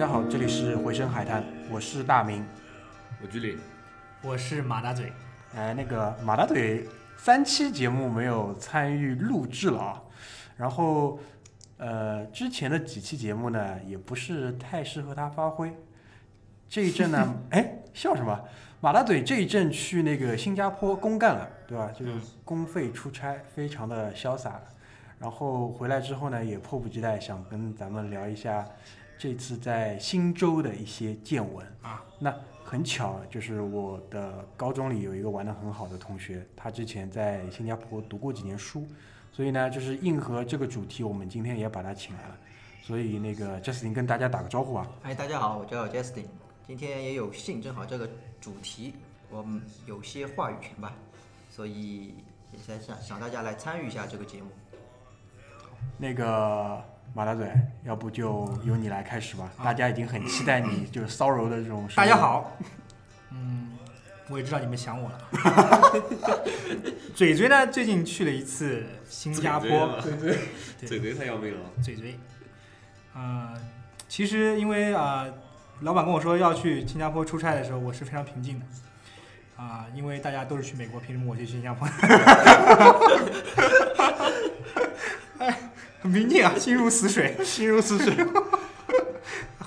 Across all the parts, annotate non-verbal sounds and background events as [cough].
大家好，这里是回声海滩，我是大明。我居里，我是马大嘴。哎，那个马大嘴三期节目没有参与录制了啊，然后呃之前的几期节目呢也不是太适合他发挥。这一阵呢，[laughs] 哎笑什么？马大嘴这一阵去那个新加坡公干了，对吧？就是公费出差，非常的潇洒。然后回来之后呢，也迫不及待想跟咱们聊一下这次在新州的一些见闻啊。那很巧，就是我的高中里有一个玩的很好的同学，他之前在新加坡读过几年书，所以呢，就是硬核这个主题，我们今天也把他请来了。所以那个 Justin 跟大家打个招呼啊。嗨，大家好，我叫 Justin，今天也有幸，正好这个主题我们有些话语权吧，所以也在想想大家来参与一下这个节目。那个马大嘴，要不就由你来开始吧。大家已经很期待你 [laughs] 就是骚柔的这种。大家好，嗯，我也知道你们想我了。[laughs] 嘴嘴呢，最近去了一次新加坡。嘴嘴，嘴嘴太要命了。嘴嘴，呃，其实因为啊，老板跟我说要去新加坡出差的时候，我是非常平静的。啊，因为大家都是去美国，凭什么我去新加坡？[laughs] 哎，很平静啊，心如死水，心如死水。[laughs]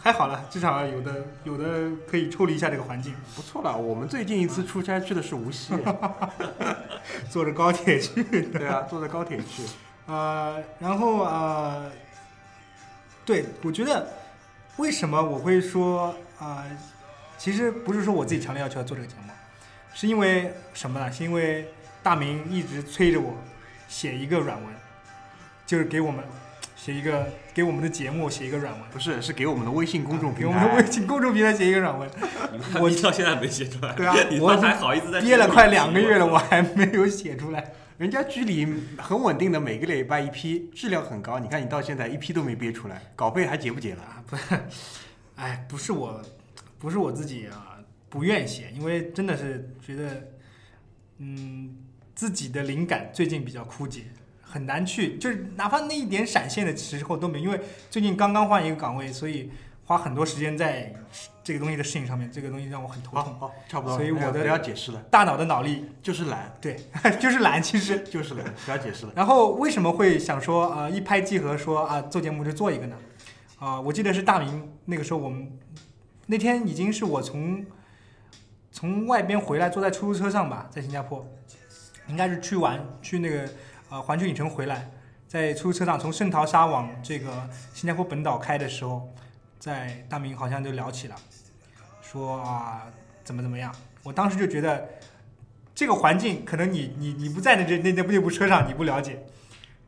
还好了，至少有的有的可以抽离一下这个环境，不错了。我们最近一次出差去的是无锡，[laughs] 坐着高铁去。对啊，坐着高铁去。呃，然后呃，对我觉得为什么我会说啊，其实不是说我自己强烈要求要做这个节目，是因为什么呢？是因为大明一直催着我写一个软文。就是给我们写一个，给我们的节目写一个软文，不是，是给我们的微信公众平台，给我们的微信公众平台写一个软文。我到现在没写出来。对啊，我还好意思在憋了快两个月了，我还没有写出来。人家居里很稳定的，每个礼拜一批，质量很高。你看你到现在一批都没憋出来，稿费还结不结了？不，哎，不是我，不是我自己啊，不愿意写，因为真的是觉得，嗯，自己的灵感最近比较枯竭。很难去，就是哪怕那一点闪现的时候都没，因为最近刚刚换一个岗位，所以花很多时间在这个东西的事情上面，这个东西让我很头痛。好，差不多。所以我的不要解释了，大脑的脑力就是懒，对，[laughs] 就是懒，其实 [laughs] 就是懒，不要解释了。然后为什么会想说啊一拍即合，说啊做节目就做一个呢？啊，我记得是大明那个时候，我们那天已经是我从从外边回来，坐在出租车上吧，在新加坡，应该是去玩去那个。呃，环球影城回来，在出租车上从圣淘沙往这个新加坡本岛开的时候，在大明好像就聊起了，说啊怎么怎么样。我当时就觉得这个环境可能你你你不在那这那那部那部车上你不了解。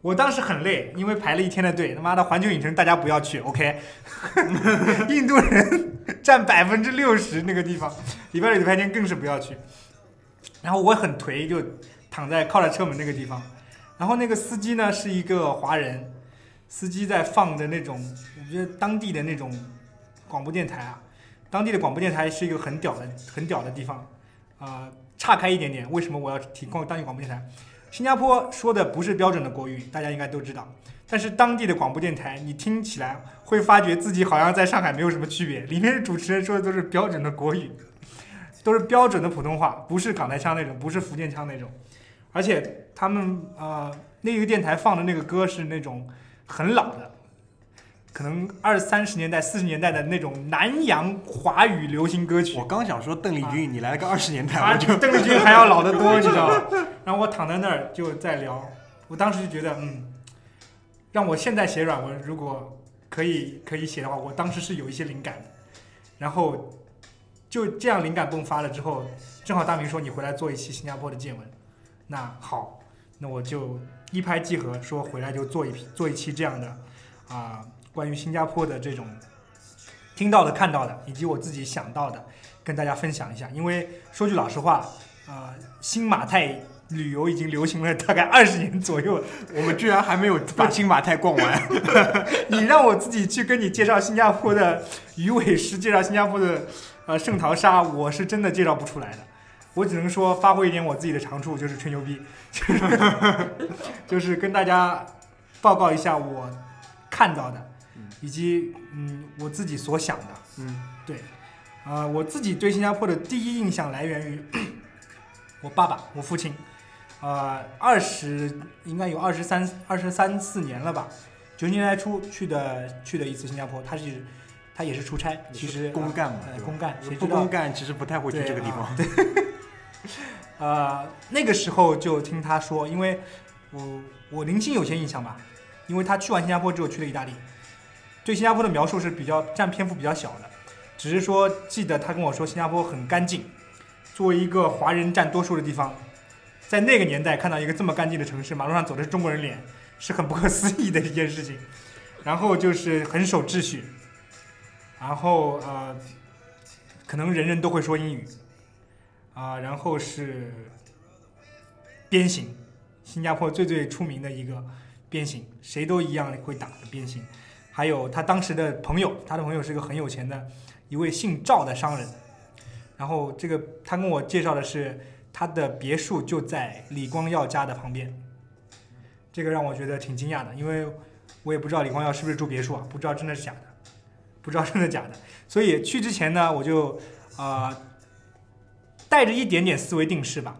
我当时很累，因为排了一天的队，他妈的环球影城大家不要去，OK？[laughs] 印度人占百分之六十那个地方，礼拜六礼拜天更是不要去。然后我很颓，就躺在靠在车门那个地方。然后那个司机呢是一个华人，司机在放的那种，我觉得当地的那种广播电台啊，当地的广播电台是一个很屌的、很屌的地方。啊，岔开一点点，为什么我要提供当地广播电台？新加坡说的不是标准的国语，大家应该都知道。但是当地的广播电台，你听起来会发觉自己好像在上海没有什么区别，里面的主持人说的都是标准的国语，都是标准的普通话，不是港台腔那种，不是福建腔那种。而且他们啊，那个电台放的那个歌是那种很老的，可能二三十年代、四十年代的那种南洋华语流行歌曲。我刚想说邓丽君，你来了个二十年代，我就邓丽君还要老得多，你知道吗？然后我躺在那儿就在聊，我当时就觉得，嗯，让我现在写软文，如果可以可以写的话，我当时是有一些灵感的。然后就这样灵感迸发了之后，正好大明说你回来做一期新加坡的见闻。那好，那我就一拍即合，说回来就做一批做一期这样的，啊，关于新加坡的这种听到的、看到的，以及我自己想到的，跟大家分享一下。因为说句老实话，啊，新马泰旅游已经流行了大概二十年左右，我们居然还没有把新马泰逛完。[laughs] 你让我自己去跟你介绍新加坡的鱼尾狮，介绍新加坡的呃圣淘沙，我是真的介绍不出来的。我只能说发挥一点我自己的长处，就是吹牛逼，[laughs] 就是跟大家报告一下我看到的以及嗯我自己所想的。嗯。对，啊、我自己对新加坡的第一印象来源于 [clears throat] 我爸爸，我父亲，呃，二十应该有二十三二十三四年了吧，九十年代初去的去的一次新加坡，他是他也是出差，其实公干嘛公干，谁知道不公干其实不太会去这个地方。啊 [laughs] [laughs] 呃，那个时候就听他说，因为我我零星有些印象吧，因为他去完新加坡之后去了意大利，对新加坡的描述是比较占篇幅比较小的，只是说记得他跟我说新加坡很干净，作为一个华人占多数的地方，在那个年代看到一个这么干净的城市，马路上走的是中国人脸，是很不可思议的一件事情。然后就是很守秩序，然后呃，可能人人都会说英语。啊，然后是鞭刑，新加坡最最出名的一个鞭刑，谁都一样会打的鞭刑。还有他当时的朋友，他的朋友是个很有钱的一位姓赵的商人，然后这个他跟我介绍的是他的别墅就在李光耀家的旁边，这个让我觉得挺惊讶的，因为我也不知道李光耀是不是住别墅啊，不知道真的是假的，不知道真的假的。所以去之前呢，我就呃带着一点点思维定式吧，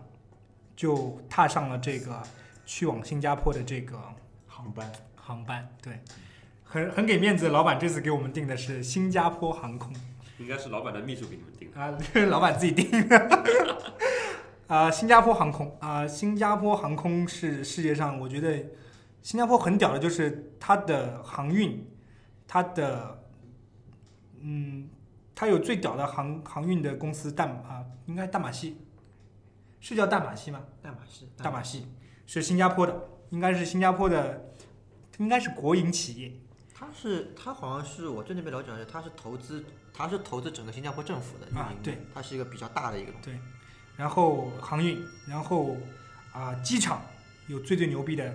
就踏上了这个去往新加坡的这个航班航班。对，很很给面子，老板这次给我们订的是新加坡航空应该是老板的秘书给你们订的。啊，[laughs] 老板自己订的。[laughs] 啊，新加坡航空啊，新加坡航空是世界上我觉得新加坡很屌的，就是它的航运，它的嗯，它有最屌的航航运的公司淡啊，应该大马西，是叫大马西吗？大马士，大马西是新加坡的，应该是新加坡的，应该是国营企业。它是它好像是我最那边了解的是，他是投资，它是投资整个新加坡政府的运营，啊对，它是一个比较大的一个东西。然后航运，然后啊、机场有最最牛逼的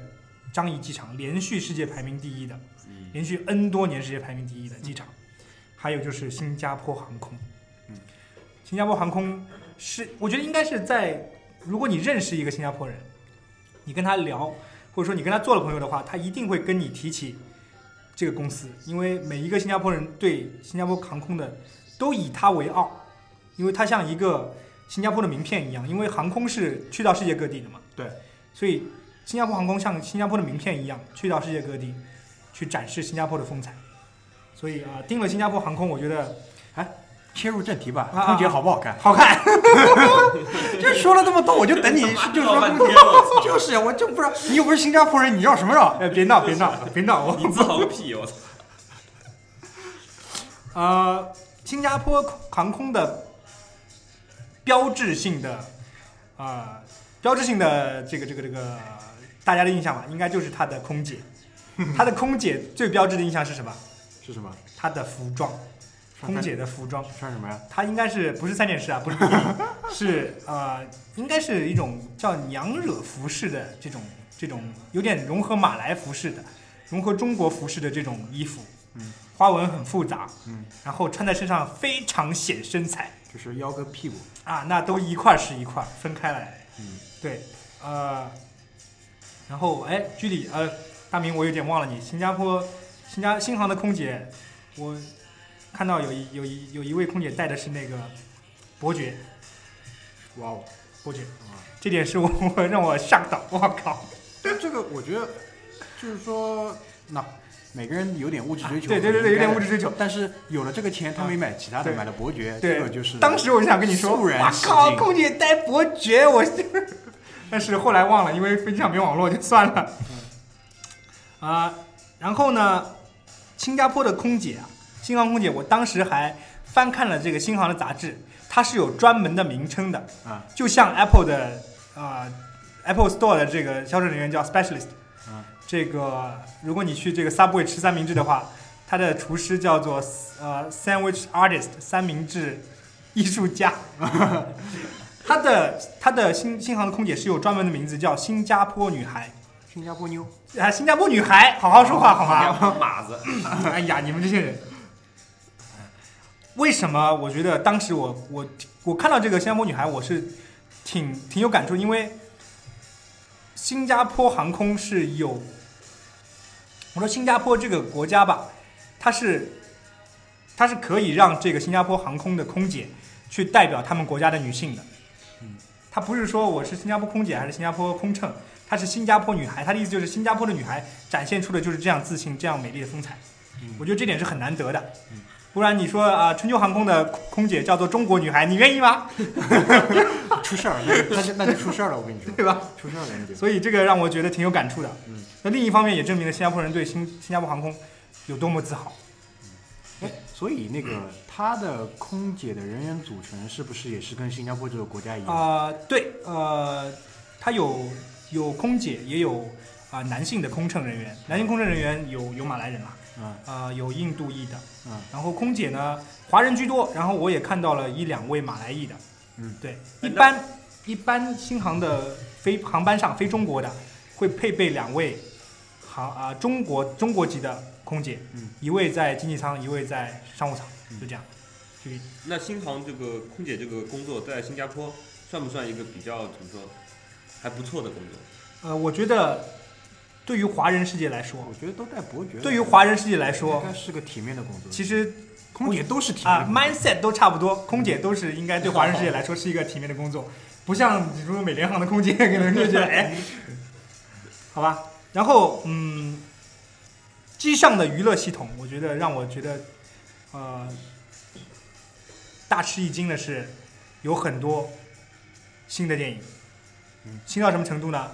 樟宜机场，连续世界排名第一的，嗯，连续 N 多年世界排名第一的机场。还有就是新加坡航空，嗯，新加坡航空是我觉得应该是在，如果你认识一个新加坡人，你跟他聊，或者说你跟他做了朋友的话，他一定会跟你提起这个公司，因为每一个新加坡人对新加坡航空的都以它为傲，因为它像一个新加坡的名片一样，因为航空是去到世界各地的嘛，对，所以新加坡航空像新加坡的名片一样，去到世界各地去展示新加坡的风采。所以啊、订了新加坡航空，我觉得哎切入正题吧，啊空姐好不好看？好看。[laughs] 就说了这么多，我就等你 [laughs] 就说空姐半 [laughs] 天，我操！就是我就不知道，你又不是新加坡人，你要什么绕？哎，别闹，别闹，别闹！我你自豪个屁！我操！呃，新加坡航空的标志性的呃标志性的这个这个这个大家的印象吧，应该就是它的空姐。它的空姐最标志的印象是什么？是什么？她的服装，空姐的服装。穿什么呀？他应该是不是三点式啊？不是是呃，应该是一种叫娘惹服饰的这种这种有点融合马来服饰的，融合中国服饰的这种衣服，嗯，花纹很复杂，嗯，然后穿在身上非常显身材就是腰跟屁股。啊，那都一块是一块，分开来，嗯，对，呃，然后哎，居里呃，大明我有点忘了你，新加坡新加新航的空姐，我看到有一有一有一位空姐带的是那个伯爵。哇哦！伯爵，啊，这点是我我让我吓到，[laughs] 我靠！但这个我觉得就是说，那每个人有点物质追求，对对对对，有点物质。追求。但是有了这个钱，他没买其他的，对买了伯爵，对这个就是当时我就想跟你说，我靠，空姐带伯爵，我，[laughs] 但是后来忘了，因为飞机上没网络，就算了。啊、然后呢，新加坡的空姐啊，新航空姐，我当时还翻看了这个新航的杂志，它是有专门的名称的，啊，就像 Apple 的啊、Apple Store 的这个销售人员叫 specialist，啊，这个如果你去这个 Subway 吃三明治的话，它的厨师叫做呃 sandwich artist 三明治艺术家。[laughs] 他的他的新新航的空姐是有专门的名字，叫新加坡女孩新加坡妞，啊，新加坡女孩，好好说话好吗？马子，[laughs] 哎呀，你们这些人，为什么我觉得当时我我我看到这个新加坡女孩，我是挺挺有感触，因为新加坡航空是有，我说新加坡这个国家吧，它是它是可以让这个新加坡航空的空姐去代表他们国家的女性的。嗯，它不是说我是新加坡空姐还是新加坡空乘，她是新加坡女孩，她的意思就是新加坡的女孩展现出的就是这样自信、这样美丽的风采。嗯我觉得这点是很难得的嗯。不然你说啊、春秋航空的空姐叫做中国女孩，你愿意吗？[laughs] 出事儿了，那就那就那就出事儿了，我跟你说，[laughs] 对吧？出事儿了那就。所以这个让我觉得挺有感触的。嗯，那另一方面也证明了新加坡人对新新加坡航空有多么自豪。哎，所以那个他的空姐的人员组成是不是也是跟新加坡这个国家一样？啊、对，呃，他有有空姐，也有啊、男性的空乘人员。男性空乘人员有有马来人嘛，嗯啊、有印度裔的，嗯然后空姐呢，华人居多，然后我也看到了一两位马来裔的。嗯，对，一般一般新航的飞航班上飞中国的会配备两位航啊、中国中国籍的空姐，嗯，一位在经济舱，一位在商务舱，嗯就这样。这个那新航这个空姐这个工作在新加坡算不算一个比较怎么说还不错的工作？呃，我觉得对于华人世界来说，我觉得都带伯爵。对于华人世界来说应，该是个体面的工作。其实空姐都是体面啊的工作，mindset 都差不多，空姐都是应该对华人世界来说是一个体面的工作，不像比如说美联航的空姐可能就觉得哎，好吧。然后嗯，机上的娱乐系统，我觉得让我觉得呃大吃一惊的是，有很多新的电影嗯，新到什么程度呢？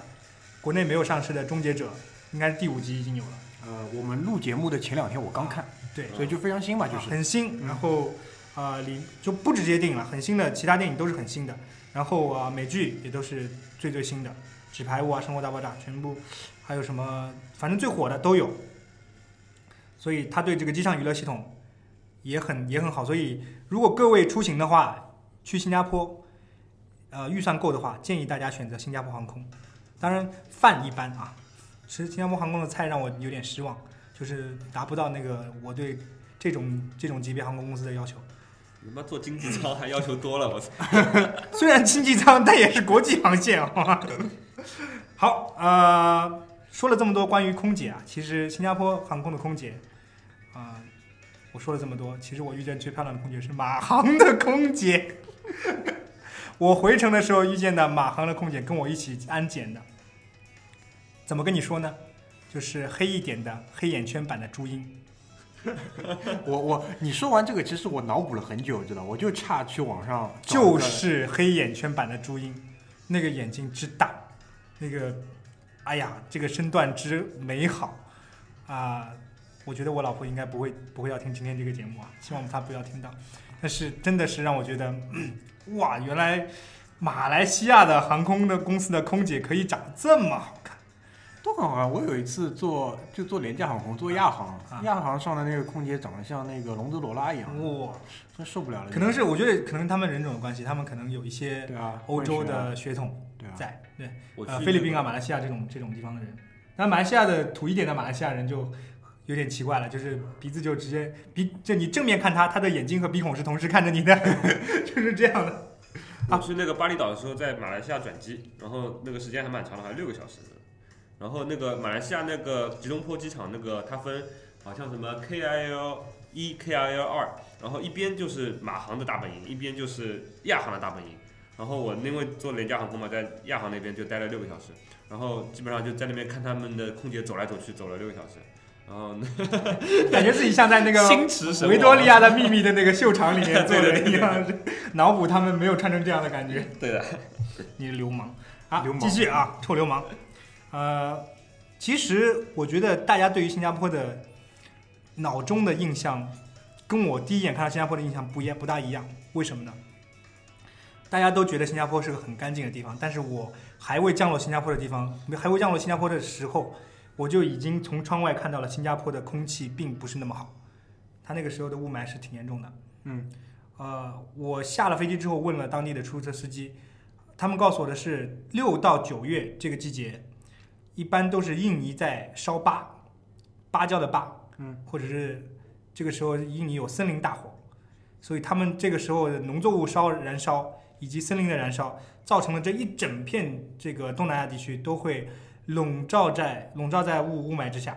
国内没有上市的《终结者》，应该是第五集已经有了，呃，我们录节目的前两天我刚看，对，所以就非常新嘛，就是。很新，嗯。然后啊、呃里就不止这些电影了，很新的，其他电影都是很新的，然后啊、美剧也都是最最新的，《纸牌屋》啊，《生活大爆炸》全部，还有什么反正最火的都有，所以他对这个机上娱乐系统也很也很好，所以如果各位出行的话，去新加坡，呃预算够的话，建议大家选择新加坡航空，当然饭一般啊，其实新加坡航空的菜让我有点失望。就是达不到那个我对这种这种级别航空公司的要求。你妈坐经济舱还要求多了，我操！[laughs] 虽然经济舱，但也是国际航线，好吗？好，呃，说了这么多关于空姐啊，其实新加坡航空的空姐，啊、我说了这么多，其实我遇见最漂亮的空姐是马航的空姐。我回程的时候遇见的马航的空姐跟我一起安检的，怎么跟你说呢？就是黑一点的黑眼圈版的朱茵。[laughs] 我我你说完这个，其实我脑补了很久，知道，我就差去网上就是黑眼圈版的朱茵，那个眼睛之大，那个，哎呀，这个身段之美好啊！我觉得我老婆应该不会不会要听今天这个节目啊，希望她不要听到。但是真的是让我觉得，嗯哇，原来马来西亚的航空的公司的空姐可以长得这么好看。都很好看。我有一次坐就坐廉价航空，坐亚航，啊亚航上的那个空姐长得像那个龙德罗拉一样，哇，真受不了了。可能是我觉得可能他们人种的关系，他们可能有一些对啊，欧洲的血统对啊，在，对。菲律宾啊、马来西亚这种这种地方的人，那马来西亚的土一点的马来西亚人就有点奇怪了，就是鼻子就直接鼻，就你正面看他，他的眼睛和鼻孔是同时看着你的，[laughs] 就是这样的。我去那个巴厘岛的时候，在马来西亚转机，然后那个时间还蛮长的，好像六个小时。然后那个马来西亚那个吉隆坡机场那个它分好像什么 KIL 一、KIL 二，然后一边就是马航的大本营，一边就是亚航的大本营。然后我因为坐廉价航空嘛，在亚航那边就待了六个小时，然后基本上就在那边看他们的空姐走来走去，走了六个小时。然后 [laughs] 感觉自己像在那个维多利亚的秘密的那个秀场里面做的 [laughs] 对对对一样，[laughs] 脑补他们没有穿成这样的感觉。对的，你流氓啊流！氓继续啊，臭流氓。呃，其实我觉得大家对于新加坡的脑中的印象，跟我第一眼看到新加坡的印象不一不大一样。为什么呢？大家都觉得新加坡是个很干净的地方，但是我还未降落新加坡的地方，还未降落新加坡的时候，我就已经从窗外看到了新加坡的空气并不是那么好，它那个时候的雾霾是挺严重的。嗯，呃，我下了飞机之后问了当地的出租车司机，他们告诉我的是六到九月这个季节，一般都是印尼在烧芭，芭蕉的芭，嗯，或者是这个时候印尼有森林大火，所以他们这个时候的农作物烧燃烧以及森林的燃烧，造成了这一整片这个东南亚地区都会笼罩在笼罩在雾雾霾之下。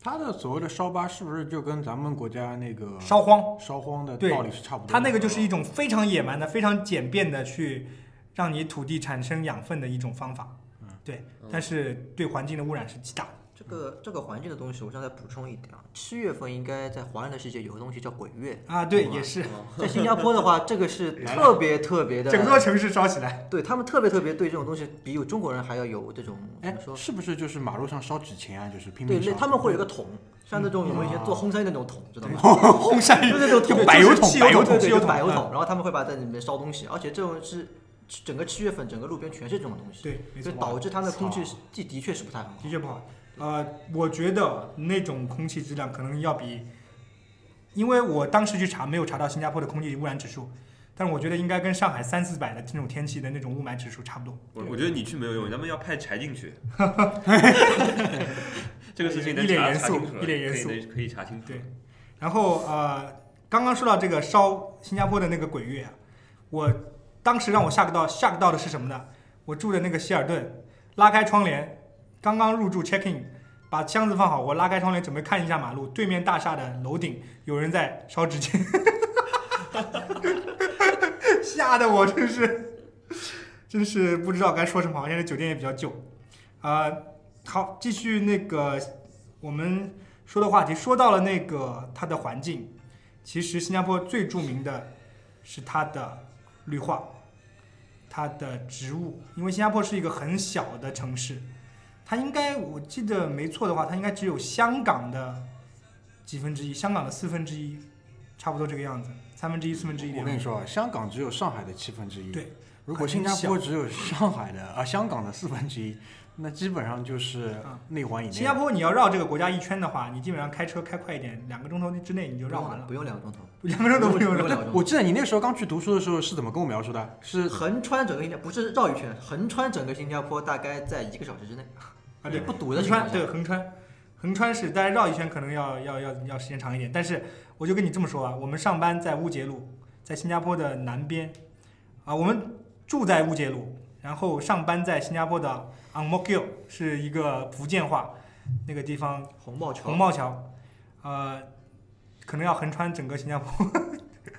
它的所谓的烧疤是不是就跟咱们国家那个烧荒，烧荒的道理是差不多的？它那个就是一种非常野蛮的、非常简便的去让你土地产生养分的一种方法。嗯对，但是对环境的污染是极大的。这个这个环境的东西，我想再补充一点啊，七月份应该在华人的世界有个东西叫鬼月，啊，对，也是，在新加坡的话，[laughs] 这个是特别特别的，整座城市烧起来。对他们特别特别对这种东西，比有中国人还要有这种怎哎么，说？是不是就是马路上烧纸钱啊？就是拼对，命烧。那他们会有个桶，像那种我们以前做烘山的那种桶，知道吗？红山就是那种桶，柏油桶柏油桶对柏油桶，然后他们会把在里面烧东西，而且这种是整个七月份整个路边全是这种东西，对，没错，所以导致它的空气操的的确是不太好。的确不好。呃，我觉得那种空气质量可能要比，因为我当时去查没有查到新加坡的空气污染指数，但是我觉得应该跟上海三四百的这种天气的那种雾霾指数差不多。我我觉得你去没有用，咱们要派柴进去。[laughs] 这个事情能一脸查严肃一脸严肃可以查清楚。对然后呃，刚刚说到这个烧新加坡的那个鬼月啊，我当时让我吓个到吓个到的是什么呢？我住的那个希尔顿，拉开窗帘，刚刚入住 check in，把箱子放好，我拉开窗帘准备看一下马路，对面大厦的楼顶有人在烧纸钱，[laughs] 吓得我真是真是不知道该说什么好。现在酒店也比较旧，啊、好，继续那个我们说的话题，说到了那个它的环境，其实新加坡最著名的是它的绿化，它的植物，因为新加坡是一个很小的城市，它应该我记得没错的话，它应该只有香港的几分之一，香港的四分之一，差不多这个样子，三分之一、四分之一。我跟你说啊，香港只有上海的七分之一。对，如果新加坡只有上海的啊香港的四分之一，那基本上就是啊内环以内。新加坡你要绕这个国家一圈的话，你基本上开车开快一点，两个钟头之内你就绕完了，不用两个钟头，两个钟头不用绕。不用两个钟头。我记得你那个时候刚去读书的时候是怎么跟我描述的？是横穿整个新加不是绕一圈，横穿整个新加坡大概在一个小时之内。啊，对，不堵的横穿对横穿，横穿是大家绕一圈可能要要要要时间长一点，但是我就跟你这么说啊，我们上班在乌节路，在新加坡的南边，啊，我们住在乌节路，然后上班在新加坡的 Ang Mo Kio 是一个福建话那个地方红帽桥，红帽桥，呃，可能要横穿整个新加坡，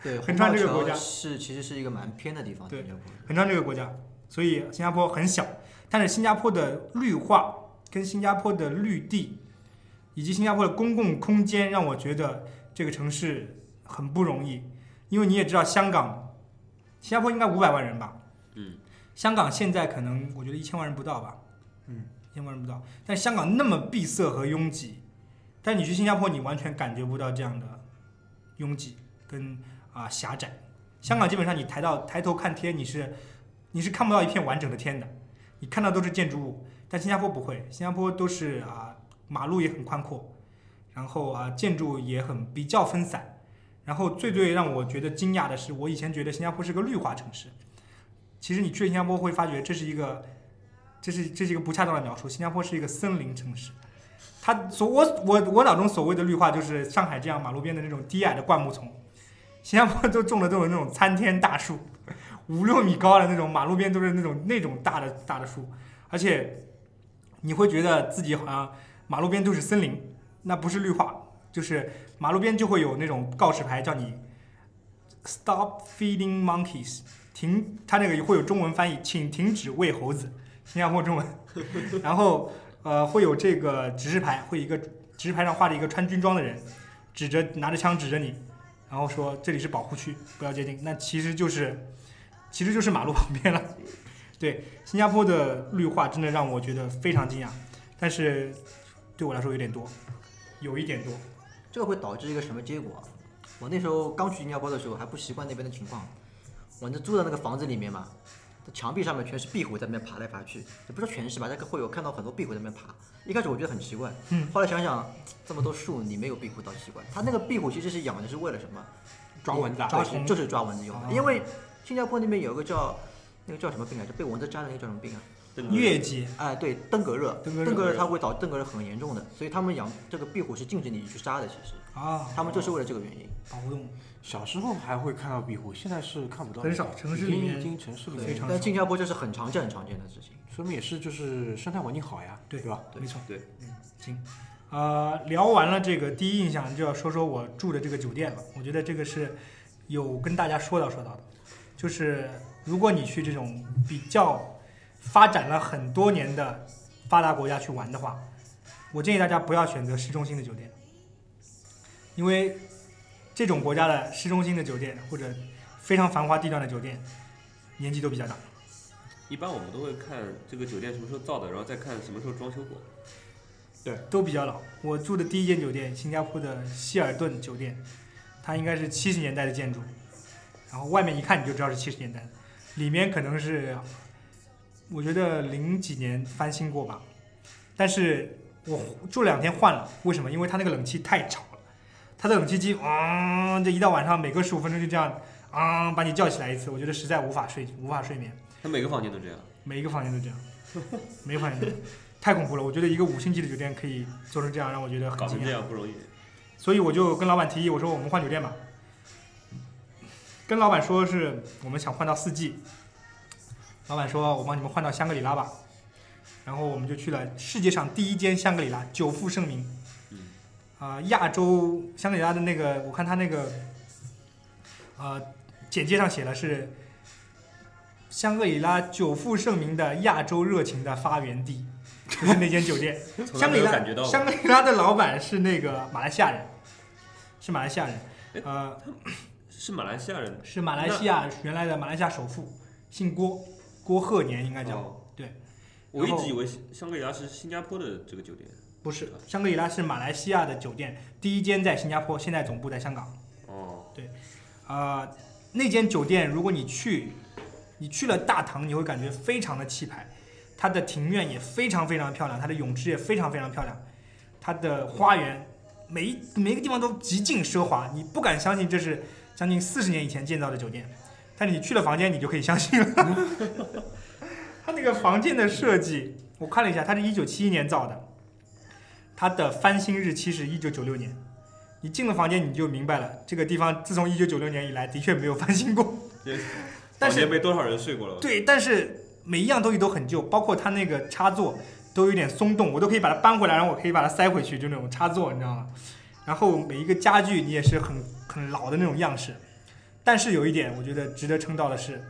对，[laughs] 横穿这个国家是其实是一个蛮偏的地方，对。横穿这个国家，所以新加坡很小，但是新加坡的绿化跟新加坡的绿地，以及新加坡的公共空间，让我觉得这个城市很不容易。因为你也知道，香港，新加坡应该五百万人吧？嗯，香港现在可能我觉得一千万人不到吧？嗯，一千万人不到。但香港那么闭塞和拥挤，但你去新加坡，你完全感觉不到这样的拥挤跟啊、狭窄。香港基本上你抬到抬头看天，你是你是看不到一片完整的天的，你看到都是建筑物。但新加坡不会，新加坡都是啊、马路也很宽阔，然后啊建筑也很比较分散。然后最最让我觉得惊讶的是，我以前觉得新加坡是个绿化城市，其实你去新加坡会发觉这是一个，这是这是一个不恰当的描述，新加坡是一个森林城市。它所我我我脑中所谓的绿化就是上海这样马路边的那种低矮的灌木丛，新加坡都种的都是那种参天大树，五六米高的那种，马路边都是那种那种大的大的树，而且你会觉得自己好像马路边都是森林，那不是绿化，就是马路边就会有那种告示牌叫你 “Stop feeding monkeys”，停，它那个会有中文翻译，请停止喂猴子，新加坡中文。[laughs] 然后呃会有这个指示牌，会一个指示牌上画着一个穿军装的人，指着拿着枪指着你，然后说这里是保护区，不要接近。那其实就是其实就是马路旁边了。对，新加坡的绿化真的让我觉得非常惊讶，但是对我来说有点多，有一点多。这个会导致一个什么结果啊？我那时候刚去新加坡的时候还不习惯那边的情况，我那住的那个房子里面嘛，墙壁上面全是壁虎在那边爬来爬去，也不是说全是吧，那个会有看到很多壁虎在那边爬。一开始我觉得很奇怪，嗯，后来想想这么多树你没有壁虎倒奇怪。它那个壁虎其实是养的是为了什么？抓蚊子啊，抓虫就是抓蚊子用的。哦因为新加坡那边有个叫那个叫什么病啊？就？被蚊子粘的那个叫什么病啊？这个月季哎，对，登革热，登革热登革热它会导登革热很严重的，所以他们养这个壁虎是禁止你去杀的。其实啊，他们就是为了这个原因。保护动物。小时候还会看到壁虎，现在是看不到，很少城市里面已经城市里面非常但新加坡这是很常见、很常见的事情。说明也是就是生态环境好呀，对对吧？对没错。对，嗯，行。呃，聊完了这个第一印象，就要说说我住的这个酒店了。我觉得这个是有跟大家说到说到的，就是如果你去这种比较发展了很多年的发达国家去玩的话，我建议大家不要选择市中心的酒店，因为这种国家的市中心的酒店或者非常繁华地段的酒店，年纪都比较大。一般我们都会看这个酒店什么时候造的，然后再看什么时候装修过。对都比较老。我住的第一间酒店，新加坡的希尔顿酒店，它应该是七十年代的建筑，然后外面一看你就知道是七十年代的，里面可能是我觉得零几年翻新过吧，但是我住两天换了，为什么？因为它那个冷气太吵了，它的冷气机啊、这一到晚上每隔十五分钟就这样啊、把你叫起来一次，我觉得实在无法睡无法睡眠。它每个房间都这样。每一个房间都这样，每个房间都这样太恐怖了。我觉得一个五星级的酒店可以做成这样，让我觉得很搞成惊讶。这样不容易。所以我就跟老板提议，我说我们换酒店吧。跟老板说是我们想换到四季，老板说我帮你们换到香格里拉吧。然后我们就去了世界上第一间香格里拉，久负盛名。嗯啊、亚洲香格里拉的那个，我看他那个，呃，简介上写了是香格里拉久负盛名的亚洲热情的发源地，就是那间酒店。[laughs] 香格里拉。香格里拉的老板是那个马来西亚人，是马来西亚人，呃，是马来西亚人。是马来西亚原来的马来西亚首富，姓郭，郭鹤年应该叫，哦对。我一直以为香格里拉是新加坡的这个酒店。不是，香格里拉是马来西亚的酒店，第一间在新加坡，现在总部在香港。哦，对啊、那间酒店如果你去，你去了大堂，你会感觉非常的气派，它的庭院也非常非常漂亮，它的泳池也非常非常漂亮，它的花园每一每一个地方都极尽奢华，你不敢相信这是将近四十年以前建造的酒店，但是你去了房间，你就可以相信了。[laughs] 它那个房间的设计，我看了一下，它是一九七一年造的，它的翻新日期是一九九六年。你进了房间，你就明白了，这个地方自从一九九六年以来的确没有翻新过。但是间被多少人睡过了？对，但是每一样东西都很旧，包括它那个插座都有点松动，我都可以把它搬回来，然后我可以把它塞回去，就那种插座，你知道吗？然后每一个家具你也是很很老的那种样式，但是有一点我觉得值得称道的是，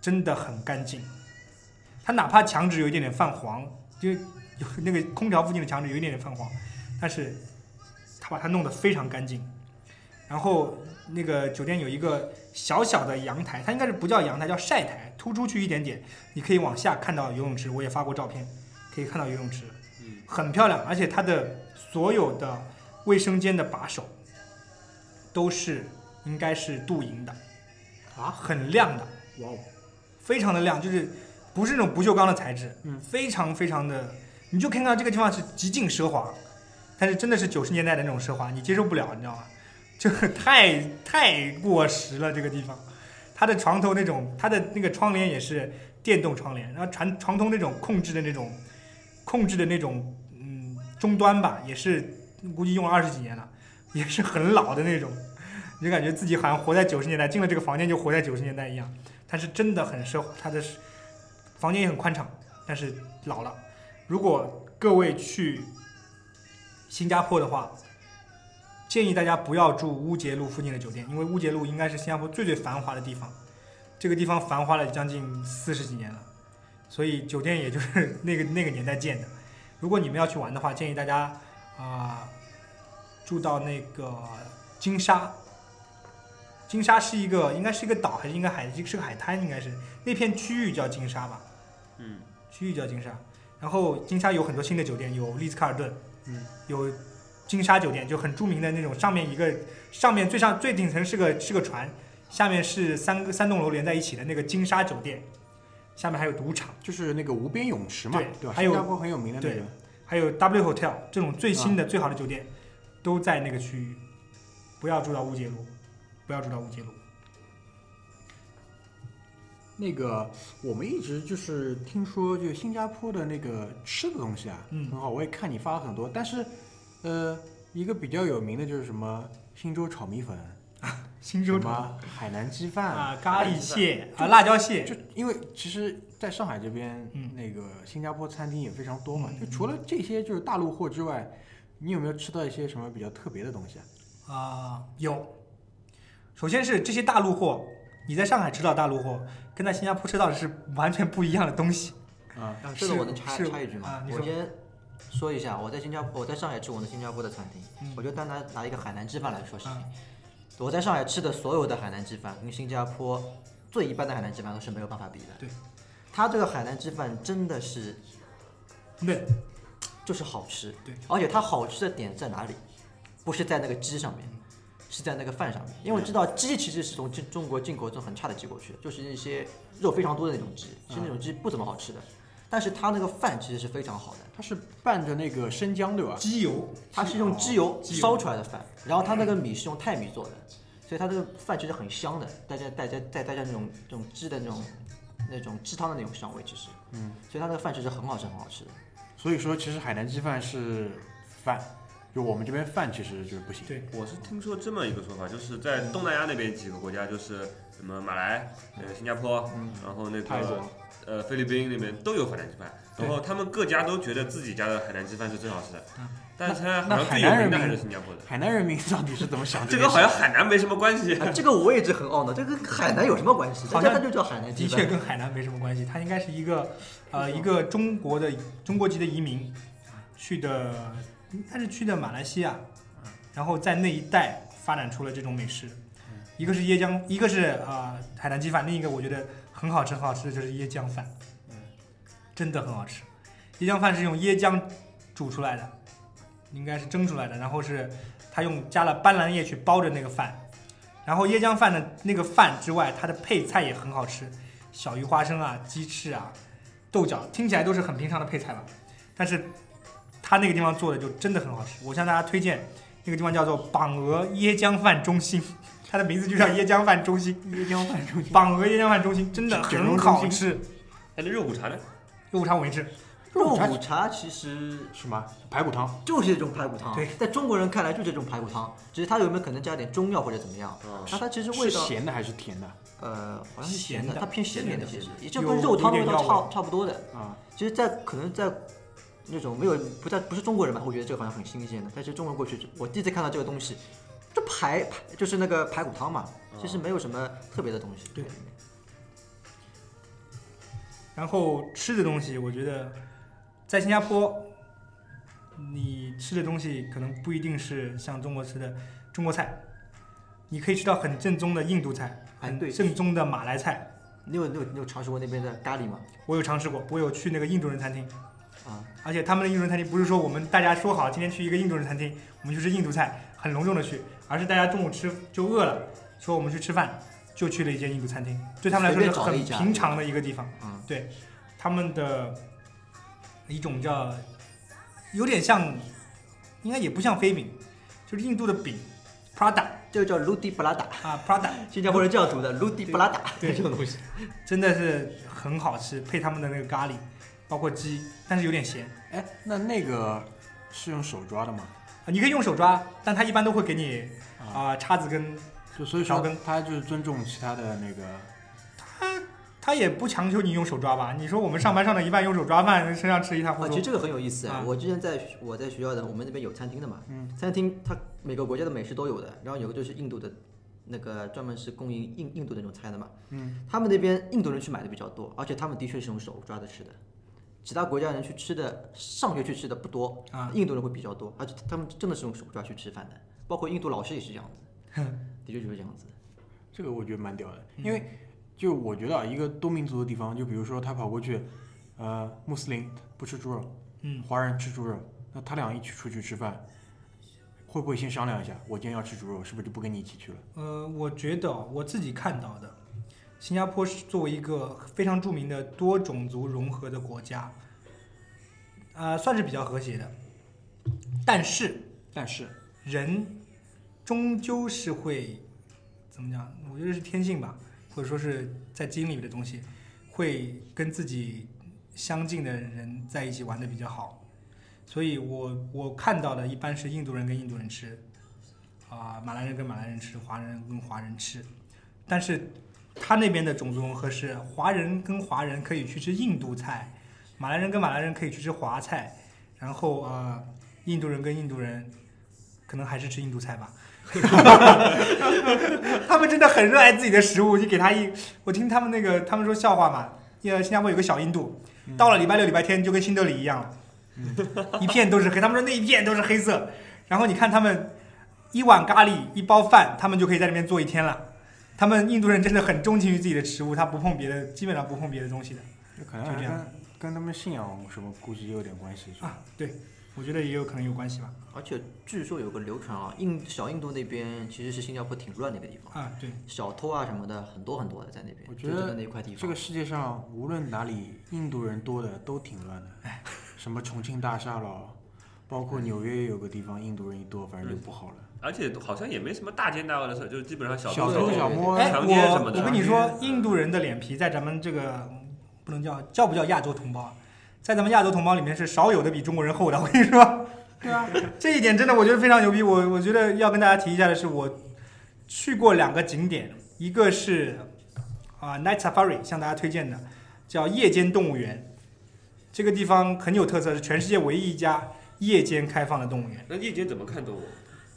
真的很干净。它哪怕墙纸有一点点泛黄，就有那个空调附近的墙纸有一点点泛黄，但是它把它弄得非常干净。然后那个酒店有一个小小的阳台，它应该是不叫阳台，叫晒台，突出去一点点，你可以往下看到游泳池。我也发过照片，可以看到游泳池，嗯，很漂亮，而且它的所有的卫生间的把手都是应该是镀银的，啊，很亮的，哇哦，非常的亮，就是不是那种不锈钢的材质，嗯。非常非常的，你就看到这个地方是极尽奢华，但是真的是九十年代的那种奢华，你接受不了，你知道吗？就 [laughs] 是太太过时了，这个地方，它的床头那种，它的那个窗帘也是电动窗帘，然后床床头那种控制的那种控制的那种嗯终端吧，也是估计用了二十几年了，也是很老的那种，你就感觉自己好像活在九十年代，进了这个房间就活在九十年代一样。但是真的很奢华，它的房间也很宽敞，但是老了。如果各位去新加坡的话，建议大家不要住乌节路附近的酒店，因为乌节路应该是新加坡最最繁华的地方，这个地方繁华了将近四十几年了，所以酒店也就是 [laughs] 那个那个年代建的。如果你们要去玩的话，建议大家啊、住到那个金沙。金沙是一个应该是一个岛还是应该海是个海滩？应该是那片区域叫金沙吧？嗯，区域叫金沙。然后金沙有很多新的酒店，有丽兹卡尔顿，嗯，有金沙酒店，就很著名的那种，上面一个上面最上最顶层是个是个船，下面是三个三栋楼连在一起的那个金沙酒店，下面还有赌场，就是那个无边泳池嘛，吧？对还有新加坡很有名的那对个，还有 W Hotel 这种最新的、啊最好的酒店，都在那个区域。不要住到乌节路，不要住到乌节路。那个我们一直就是听说，就新加坡的那个吃的东西啊，嗯很好。我也看你发了很多，但是，呃，一个比较有名的就是什么新州炒米粉，啊新洲么海南鸡饭，啊，咖喱蟹啊，辣椒蟹，就因为其实，在上海这边，嗯那个新加坡餐厅也非常多嘛，嗯就除了这些就是大陆货之外，你有没有吃到一些什么比较特别的东西啊？啊、有。首先是这些大陆货，你在上海吃到大陆货，跟在新加坡吃到的是完全不一样的东西。啊，啊，这个我能插插一句吗啊？你说我先说一下，我在新加坡，我在上海吃我们新加坡的餐厅，嗯我就单拿拿一个海南鸡饭来说事情。啊我在上海吃的所有的海南鸡饭，跟新加坡最一般的海南鸡饭都是没有办法比的。对，它这个海南鸡饭真的是嫩，就是好吃。对，而且它好吃的点在哪里？不是在那个鸡上面，是在那个饭上面。因为我知道鸡其实是从中中国进口这种很差的鸡过去的，就是一些肉非常多的那种鸡，其实那种鸡不怎么好吃的。但是它那个饭其实是非常好的，它是拌着那个生姜对吧？鸡油，它是用鸡油鸡油烧出来的饭，然后它那个米是用泰米做的，所以它这个饭其实很香的，带着带着带带着那种那种鸡的那种那种鸡汤的那种香味，其实，嗯，所以它那个饭其实很好吃，很好吃的。所以说，其实海南鸡饭是饭，就我们这边饭其实就是不行。对，我是听说这么一个说法，就是在东南亚那边几个国家，就是什么马来、呃新加坡，然后那个呃菲律宾那边都有海南鸡饭，然后他们各家都觉得自己家的海南鸡饭是最好吃的嗯，但是它好那像最有名的海南人民还是新加坡的。海南人民到底是怎么想的 [laughs] 这个好像海南没什么关系。啊，[laughs] 这个我也一直很懊恼，这个跟海南有什么关系？好像它就叫海南鸡饭的。确跟海南没什么关系，它应该是一个呃一个中国的中国籍的移民去的，应该是去的马来西亚，然后在那一带发展出了这种美食。一个是椰浆，一个是啊、呃海南鸡饭，另一个我觉得很好吃很好吃的就是椰浆饭，真的很好吃。椰浆饭是用椰浆煮出来的，应该是蒸出来的，然后是它用加了斑斓叶去包着那个饭，然后椰浆饭的那个饭之外，它的配菜也很好吃，小鱼花生啊、鸡翅啊、豆角，听起来都是很平常的配菜吧，但是它那个地方做的就真的很好吃。我向大家推荐，那个地方叫做榜鹅椰浆饭中心，[laughs] 它的名字就叫椰浆饭中心。椰浆饭中心。榜鹅椰浆饭中心真的很 [laughs] 好吃，哎，那肉骨茶呢？肉骨茶我没吃，肉骨茶其实什么排骨汤？就是这种排骨汤，对，在中国人看来就是这种排骨汤，只是它有没有可能加点中药或者怎么样？啊，那它其实味道，是咸的还是甜的呃，好像是咸的咸的，它偏咸一点的，其实也就跟肉汤味道差差不多的。啊？其实在，可能在那种没有不在不是中国人吧，会觉得这个好像很新鲜的。但是中国人过去，我第一次看到这个东西，就排排就是那个排骨汤嘛，其实没有什么特别的东西。对然后吃的东西，我觉得在新加坡，你吃的东西可能不一定是像中国吃的中国菜，你可以吃到很正宗的印度菜，很正宗的马来菜。你有你有你有尝试过那边的咖喱吗？我有尝试过，我有去那个印度人餐厅，啊，而且他们的印度人餐厅不是说我们大家说好今天去一个印度人餐厅，我们去吃印度菜，很隆重的去，而是大家中午吃就饿了，说我们去吃饭，就去了一间印度餐厅，对他们来说是很平常的一个地方。嗯，对，他们的一种叫有点像，应该也不像飞饼，就是印度的饼，Prada。这个叫 Ludi Prada，啊 Prada，新加坡人这样读的 Ludi Prada，对。这种东西。真的是很好吃，配他们的那个咖喱，包括鸡，但是有点咸哎，那那个是用手抓的吗？啊，你可以用手抓，但他一般都会给你啊，啊、叉子跟就所以说勺根他就是尊重其他的那个他也不强求你用手抓吧？你说我们上班上的一半用手抓饭，身上吃一塌糊啊，涂其实。这个很有意思啊！啊我之前在学我在学校的，我们那边有餐厅的嘛，嗯餐厅它每个国家的美食都有的，然后有个就是印度的，那个专门是供应印印度那种菜的嘛，嗯，他们那边印度人去买的比较多，而且他们的确是用手抓着吃的，其他国家人去吃的上学去吃的不多，啊印度人会比较多，而且他们真的是用手抓去吃饭的，包括印度老师也是这样子，[laughs] 的确就是这样子。这个我觉得蛮屌的，嗯因为就我觉得啊，一个多民族的地方，就比如说他跑过去，呃，穆斯林不吃猪肉，嗯，华人吃猪肉，那他俩一起出去吃饭，会不会先商量一下，我今天要吃猪肉，是不是就不跟你一起去了？呃，我觉得我自己看到的，新加坡是作为一个非常著名的多种族融合的国家，呃，算是比较和谐的。但是但是人终究是会怎么讲？我觉得是天性吧，或者说是在基因里面的东西，会跟自己相近的人在一起玩的比较好。所以我我看到的一般是印度人跟印度人吃，啊、马来人跟马来人吃，华人跟华人吃。但是他那边的种族融合是华人跟华人可以去吃印度菜，马来人跟马来人可以去吃华菜，然后呃印度人跟印度人可能还是吃印度菜吧。[laughs] 他们真的很热爱自己的食物。你给他一，我听他们那个他们说笑话嘛，呃，新加坡有个小印度，到了礼拜六、礼拜天就跟新德里一样了，[laughs] 一片都是黑。他们说那一片都是黑色。然后你看他们一碗咖喱、一包饭，他们就可以在那边坐一天了。他们印度人真的很钟情于自己的食物，他不碰别的，基本上不碰别的东西的可能就这样跟跟他们信仰什么估计也有点关系。是吧啊。对，我觉得也有可能有关系吧。而且据说有个流传啊，印小印度那边其实是新加坡挺乱的一个地方，啊，对，小偷啊什么的很多很多的在那边。我觉得那块地方。这个世界上无论哪里印度人多的都挺乱的，什么重庆大厦了，包括纽约有个地方印度人一多，反正就不好了。而且好像也没什么大奸大恶的事，就是基本上小小偷偷小摸哎，强奸什么的。我跟你说，印度人的脸皮在咱们这个不能叫叫不叫亚洲同胞啊，在咱们亚洲同胞里面是少有的比中国人厚的。我跟你说，[laughs] 对啊，这一点真的我觉得非常牛逼。我我觉得要跟大家提一下的是，我去过两个景点，一个是啊、Night Safari 向大家推荐的，叫夜间动物园。这个地方很有特色，是全世界唯一一家夜间开放的动物园。那夜间怎么看动物？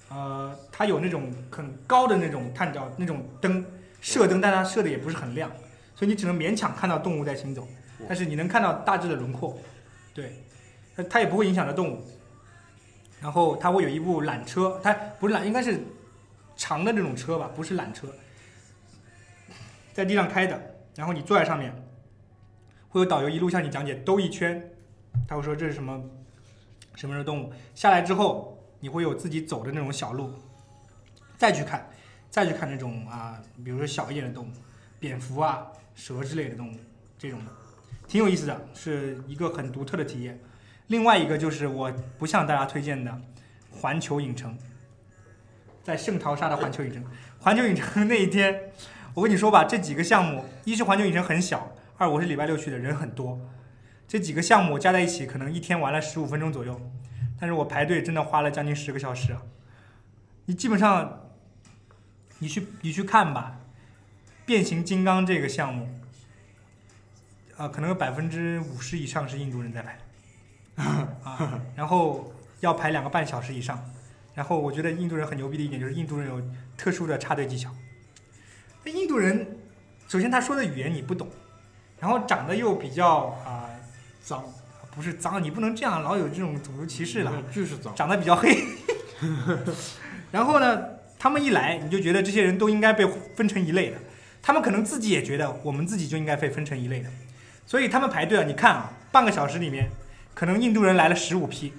呃，它有那种很高的那种探照那种灯射灯，但它射的也不是很亮，所以你只能勉强看到动物在行走，但是你能看到大致的轮廓，对，它它也不会影响到动物。然后它会有一部缆车，它不是缆，应该是长的那种车吧，不是缆车，在地上开的，然后你坐在上面，会有导游一路向你讲解兜一圈，他会说这是什么什么样的动物，下来之后。你会有自己走的那种小路，再去看，再去看那种啊，比如说小一点的动物，蝙蝠啊、蛇之类的动物，这种的，挺有意思的，是一个很独特的体验。另外一个就是我不向大家推荐的环球影城，在圣淘沙的环球影城。环球影城那一天，我跟你说吧，这几个项目，一是环球影城很小，二我是礼拜六去的，人很多，这几个项目加在一起，可能一天玩了十五分钟左右。但是我排队真的花了将近十个小时啊！你基本上，你去你去看吧，变形金刚这个项目，啊、可能有百分之五十以上是印度人在排，[laughs] 啊，然后要排两个半小时以上。然后我觉得印度人很牛逼的一点就是印度人有特殊的插队技巧。那印度人，首先他说的语言你不懂，然后长得又比较啊、脏，不是脏，你不能这样老有这种种族歧视了。就是脏。长得比较黑。[laughs] 然后呢，他们一来，你就觉得这些人都应该被分成一类的。他们可能自己也觉得我们自己就应该被分成一类的，所以他们排队啊，你看啊，半个小时里面，可能印度人来了十五批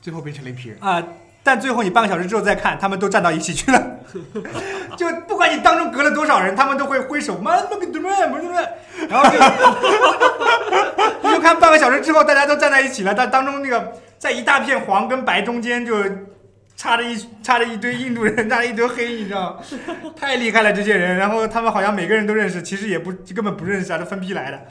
最后变成了一批人。啊、但最后你半个小时之后再看，他们都站到一起去了。[laughs] 就不管你当中隔了多少人，他们都会挥手，妈那个对不对？然后就你就看半个小时之后，大家都站在一起了，但当中那个在一大片黄跟白中间就插着一插着一堆印度人，插着一堆黑，你知道，太厉害了这些人。然后他们好像每个人都认识，其实也不根本不认识啊，这分批来的。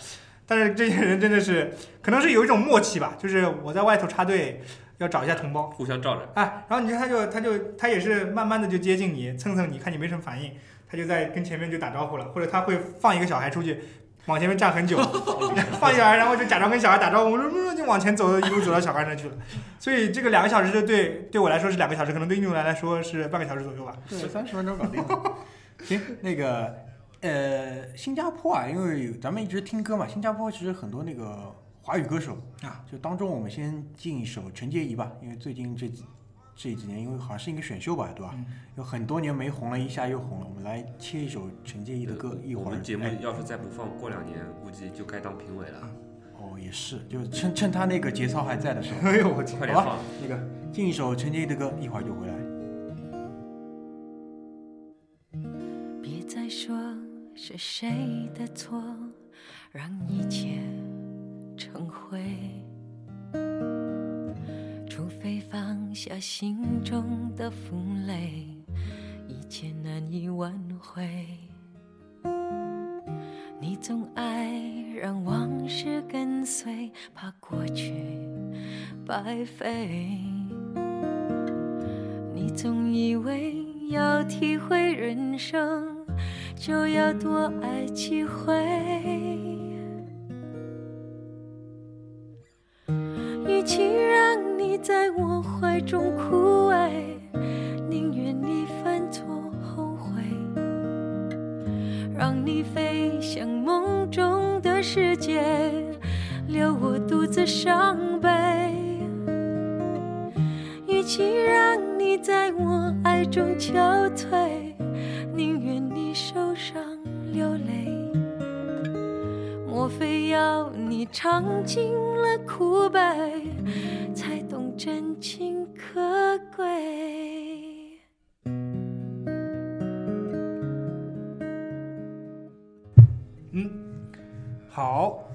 但是这些人真的是，可能是有一种默契吧，就是我在外头插队要找一下同胞，互相照着。哎，然后你看他就他就他也是慢慢的就接近你，蹭蹭你看你没什么反应，他就在跟前面就打招呼了，或者他会放一个小孩出去，往前面站很久，[laughs] 放一小孩，然后就假装跟小孩打招呼，就往前走，一路走到小孩那去了。所以这个两个小时就对对我来说是两个小时，可能对印度人来说是半个小时左右吧。对，三十分钟搞定了。[laughs] 行，那个呃，新加坡啊，因为咱们一直听歌嘛，新加坡其实很多那个华语歌手啊，就当中我们先进一首陈洁仪吧，因为最近这几这几年，因为好像是一个选秀吧，对吧？嗯有很多年没红了，一下又红了，我们来切一首陈洁仪的歌，一会儿我们节目哎要是再不放，过两年估计就该当评委了。哦，也是，就趁趁他那个节操还在的时候，[laughs] 哎呦我天，快点好吧放，那个进一首陈洁仪的歌，一会儿就回来。别再说是谁的错，让一切成灰。除非放下心中的负累，一切难以挽回。你总爱让往事跟随，怕过去白费。你总以为要体会人生，就要多爱几回。与其让你在我怀中枯萎，宁愿你犯错后悔，让你飞向梦中的世界，留我独自伤悲。与其让你在我爱中憔悴，宁愿你受伤流泪。莫非要你尝尽了苦悲，才懂真情可贵？嗯好，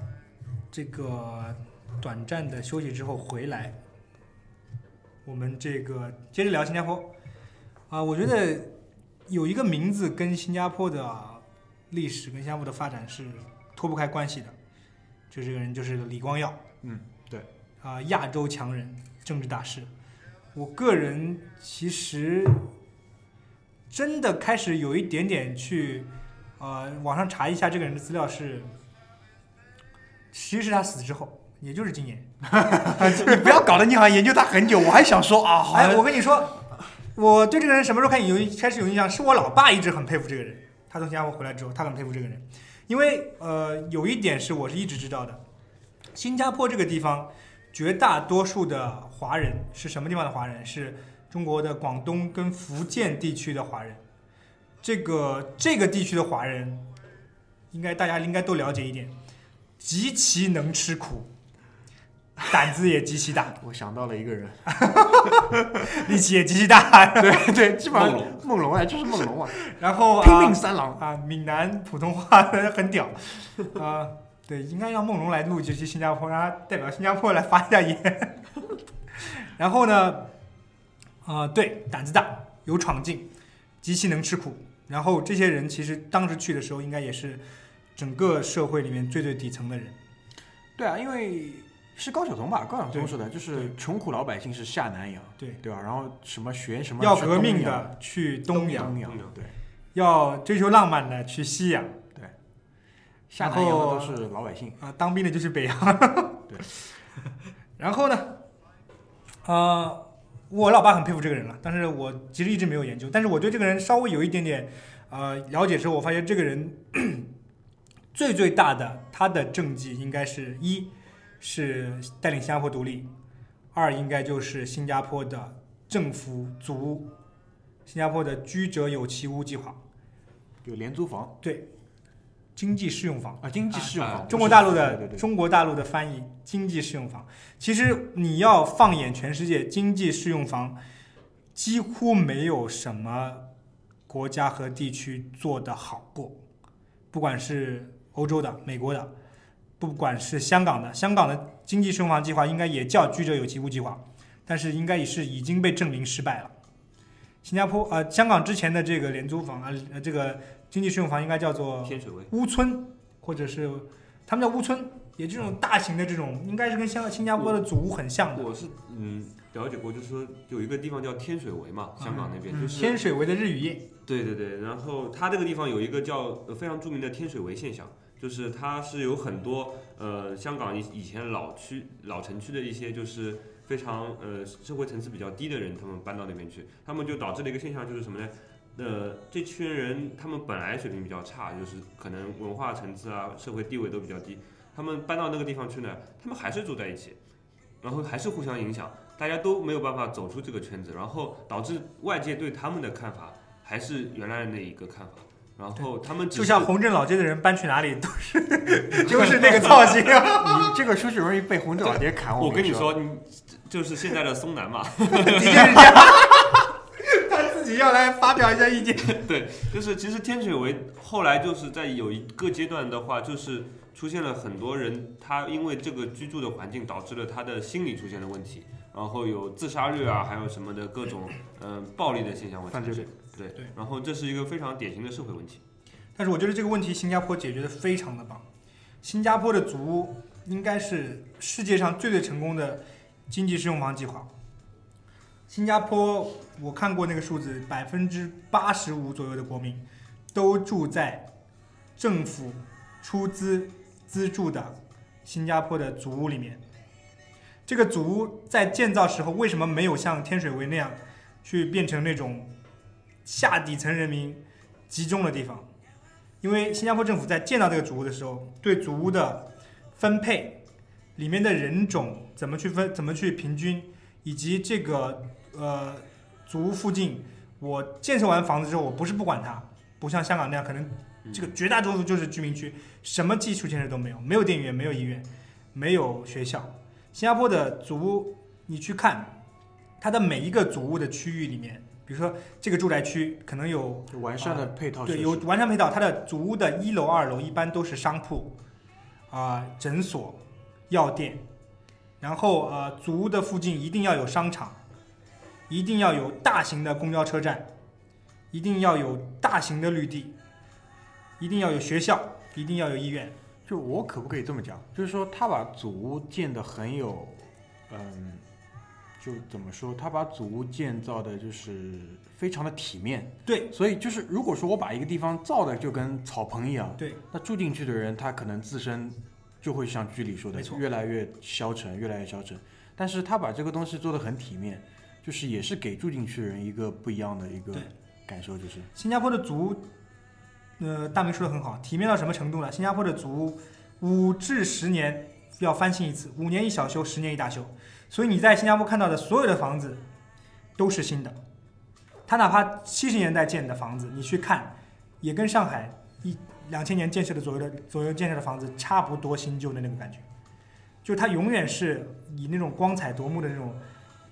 这个短暂的休息之后回来，我们这个接着聊新加坡啊、我觉得有一个名字跟新加坡的历史跟新加坡的发展是脱不开关系的，就这个人就是李光耀，嗯，对，啊、亚洲强人，政治大师。我个人其实真的开始有一点点去，呃，网上查一下这个人的资料是，其实是他死之后，也就是今年。[laughs] 你不要搞得你好像研究他很久，我还想说啊，好哎，我跟你说，我对这个人什么时候开始有开始有印象？是我老爸一直很佩服这个人。他从新加坡回来之后，他很佩服这个人，因为呃，有一点是我是一直知道的，新加坡这个地方绝大多数的华人是什么地方的华人？是中国的广东跟福建地区的华人。这个这个地区的华人，应该大家应该都了解一点，极其能吃苦，[laughs] 胆子也极其大，我想到了一个人，[laughs] 力气也极其大。[laughs] 对对，基本上梦龙啊，就是梦龙啊，然后拼啊命三郎，啊，闽南普通话很屌啊，对，应该让梦龙来录这期新加坡，让他代表新加坡来发一下言。然后呢，啊，对，胆子大，有闯劲，极其能吃苦。然后这些人其实当时去的时候，应该也是整个社会里面最最底层的人。对啊，因为是高晓松吧？高晓松对说的，就是穷苦老百姓是下南洋，对，对吧？然后什么学什么要革命的去东洋，对，要追求浪漫的去西洋，对下南洋的都是老百姓，啊，当兵的就是北洋。[laughs] 对。然后呢，呃，我老爸很佩服这个人了，但是我其实一直没有研究。但是我对这个人稍微有一点点呃了解之后，我发现这个人 [coughs] 最最大的他的政绩应该是一是带领新加坡独立，二应该就是新加坡的政府组屋，新加坡的居者有其屋计划，有廉租房。对，经济适用房。啊，经济适用啊房，中国大陆对的对对，中国大陆的翻译“经济适用房”，其实你要放眼全世界，经济适用房几乎没有什么国家和地区做得好过，不管是欧洲的、美国的，不管是香港的，香港的经济适用房计划应该也叫居者有其屋计划，但是应该也是已经被证明失败了。新加坡呃，香港之前的这个廉租房啊，呃，这个经济适用房应该叫做天水围，屋村，或者是他们叫屋村，也这种大型的这种，应该是跟香新加坡的祖屋很像的。我是嗯了解过，就是说有一个地方叫天水围嘛，香港那边就是嗯天水围的日与夜，对对对，然后它这个地方有一个叫呃非常著名的天水围现象，就是它是有很多呃香港以以前老区老城区的一些就是非常呃社会层次比较低的人，他们搬到那边去，他们就导致了一个现象，就是什么呢？呃，这群人他们本来水平比较差，就是可能文化层次啊、社会地位都比较低，他们搬到那个地方去呢，他们还是住在一起，然后还是互相影响，大家都没有办法走出这个圈子，然后导致外界对他们的看法还是原来那一个看法，然后他们就像洪镇老街的人搬去哪里都是 [laughs] 就是那个造型啊，[laughs] 你这个出去容易被洪镇老街砍我跟你说，你就是现在的松南嘛，[laughs] 的确是这样。他自己要来发表一下意见。对，就是其实天水围后来就是在有一个阶段的话，就是出现了很多人，他因为这个居住的环境导致了他的心理出现了问题，然后有自杀率啊，还有什么的各种嗯、呃暴力的现象会产生犯罪率。对对，然后这是一个非常典型的社会问题。但是我觉得这个问题新加坡解决的非常的棒。新加坡的祖屋应该是世界上最最成功的经济适用房计划。新加坡我看过那个数字，百分之八十五左右的国民都住在政府出资资助的新加坡的祖屋里面。这个祖屋在建造时候为什么没有像天水围那样去变成那种下底层人民集中的地方？因为新加坡政府在建造这个祖屋的时候，对祖屋的分配、里面的人种怎么去分、怎么去平均，以及这个呃祖屋附近，我建设完房子之后，我不是不管它，不像香港那样，可能这个绝大多数就是居民区，什么基础建设都没有，没有电影院，没有医院，没有学校。新加坡的祖屋，你去看，它的每一个祖屋的区域里面，比如说这个住宅区可能有完善的配套设对，有完善配套。它的祖屋的一楼、二楼一般都是商铺，啊、诊所、药店，然后呃，祖屋的附近一定要有商场，一定要有大型的公交车站，一定要有大型的绿地，一定要有学校，一定要有医院。就我可不可以这么讲？就是说，他把祖屋建得很有，嗯，就怎么说？他把祖屋建造的就是非常的体面。对，所以就是，如果说我把一个地方造的就跟草棚一样，对，那住进去的人他可能自身就会像剧里说的越来越消沉，越来越消沉。但是他把这个东西做的很体面，就是也是给住进去的人一个不一样的一个感受，就是新加坡的祖屋，呃，大明说的很好，体面到什么程度呢？新加坡的祖屋五至十年要翻新一次，五年一小修，十年一大修。所以你在新加坡看到的所有的房子都是新的，它哪怕七十年代建的房子，你去看，也跟上海一两千年建设的左右的左右建设的房子差不多新旧的那个感觉，就它永远是以那种光彩夺目的那种，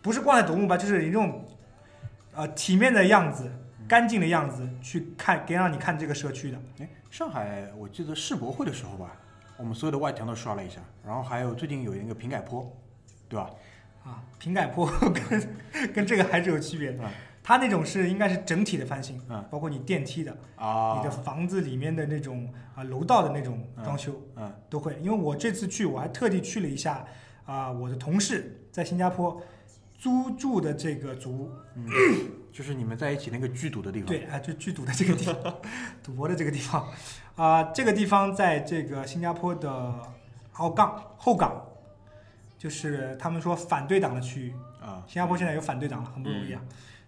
不是光彩夺目吧，就是以那种呃体面的样子。干净的样子去看，给让你看这个社区的。哎，上海我记得世博会的时候吧，我们所有的外墙都刷了一下，然后还有最近有一个平改坡，对吧？啊，平改坡跟跟这个还是有区别的嗯。它那种是应该是整体的翻新，嗯包括你电梯的、啊，你的房子里面的那种啊楼道的那种装修嗯都会。因为我这次去，我还特地去了一下啊，我的同事在新加坡租住的这个祖屋，就是你们在一起那个剧赌的地方。对，啊，就剧赌的这个地方，[laughs] 赌博的这个地方，啊、这个地方在这个新加坡的后港后港，就是他们说反对党的区域。啊，新加坡现在有反对党了，很不容易啊。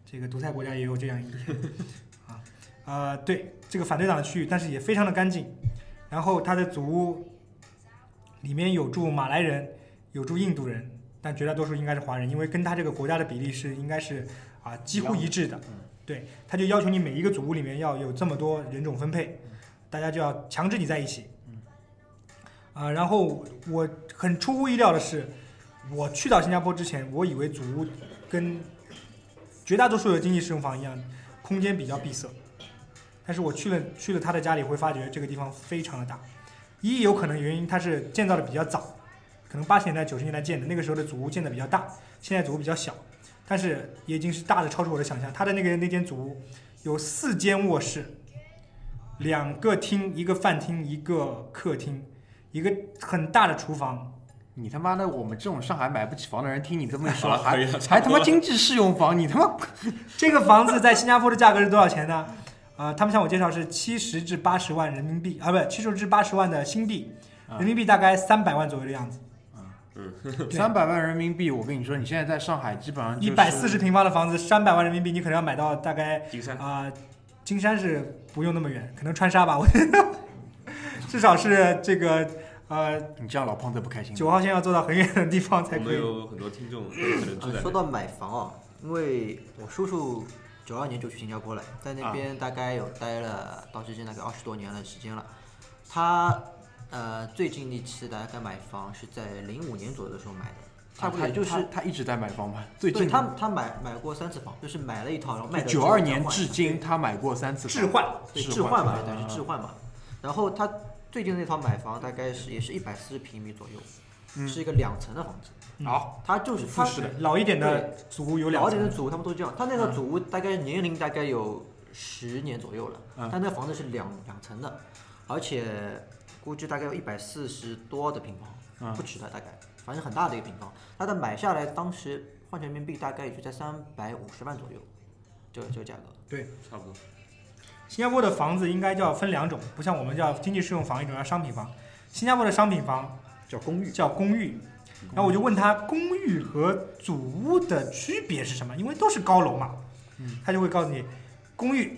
这个独裁国家也有这样一天 [laughs] 啊，呃，对这个反对党的区域，但是也非常的干净。然后他的祖屋里面有住马来人，有住印度人，但绝大多数应该是华人，因为跟他这个国家的比例是应该是啊几乎一致的。对，他就要求你每一个祖屋里面要有这么多人种分配，大家就要强制你在一起。啊，然后我很出乎意料的是，我去到新加坡之前，我以为祖屋跟绝大多数的经济适用房一样，空间比较闭塞。但是我去了去了他的家里，会发觉这个地方非常的大。一有可能原因它是建造的比较早，可能八十年代九十年代建的，那个时候的祖屋建的比较大，现在祖屋比较小，但是也已经是大的超出我的想象。他的那个那间祖屋有四间卧室，两个厅，一个饭厅，一个客厅，一个很大的厨房，你他妈的，我们这种上海买不起房的人，听你这么一说，[laughs] 还还他妈经济适用房，你他妈 [laughs] 这个房子在新加坡的价格是多少钱呢？呃，他们向我介绍是七十至八十万人民币啊，不，七十至八十万的新币，啊人民币大概三百万左右的样子。嗯三百万人民币，我跟你说，你现在在上海基本上一百四十平方的房子，三百万人民币，你可能要买到大概金山啊、金山是不用那么远，可能川沙吧，我觉得 [laughs] 至少是这个呃你这样老胖子不开心。九号线要坐到很远的地方才我可以。我们有很多听众可能说到买房啊，因为我叔叔九二年就去新加坡了，在那边大概有待了到至今大概二十多年的时间了。他呃最近一次大概买房是在零五年左右的时候买的，差不多就是、他他他一直在买房嘛，最对近他他买买过三次房，就是买了一套，然后卖九二年至今，他买过三次置换，对置换嘛，是吧等于是置换嘛。然后他最近那套买房大概是也是一百四十平米左右，嗯是一个两层的房子。好，它就是它复式的老一点的祖屋有两层，老一点的祖屋他们都这样，他那个祖屋大概年龄大概有十年左右了，嗯但那房子是两两层的，而且估计大概有一百四十多的平方，嗯不止的大概，反正很大的一个平方。它的买下来当时换成人民币大概也就在三百五十万左右，这个这个价格。对差不多。新加坡的房子应该叫分两种，不像我们叫经济适用房，一种叫商品房。新加坡的商品房叫公寓，叫公寓，然后我就问他公寓和祖屋的区别是什么，因为都是高楼嘛。嗯他就会告诉你，公寓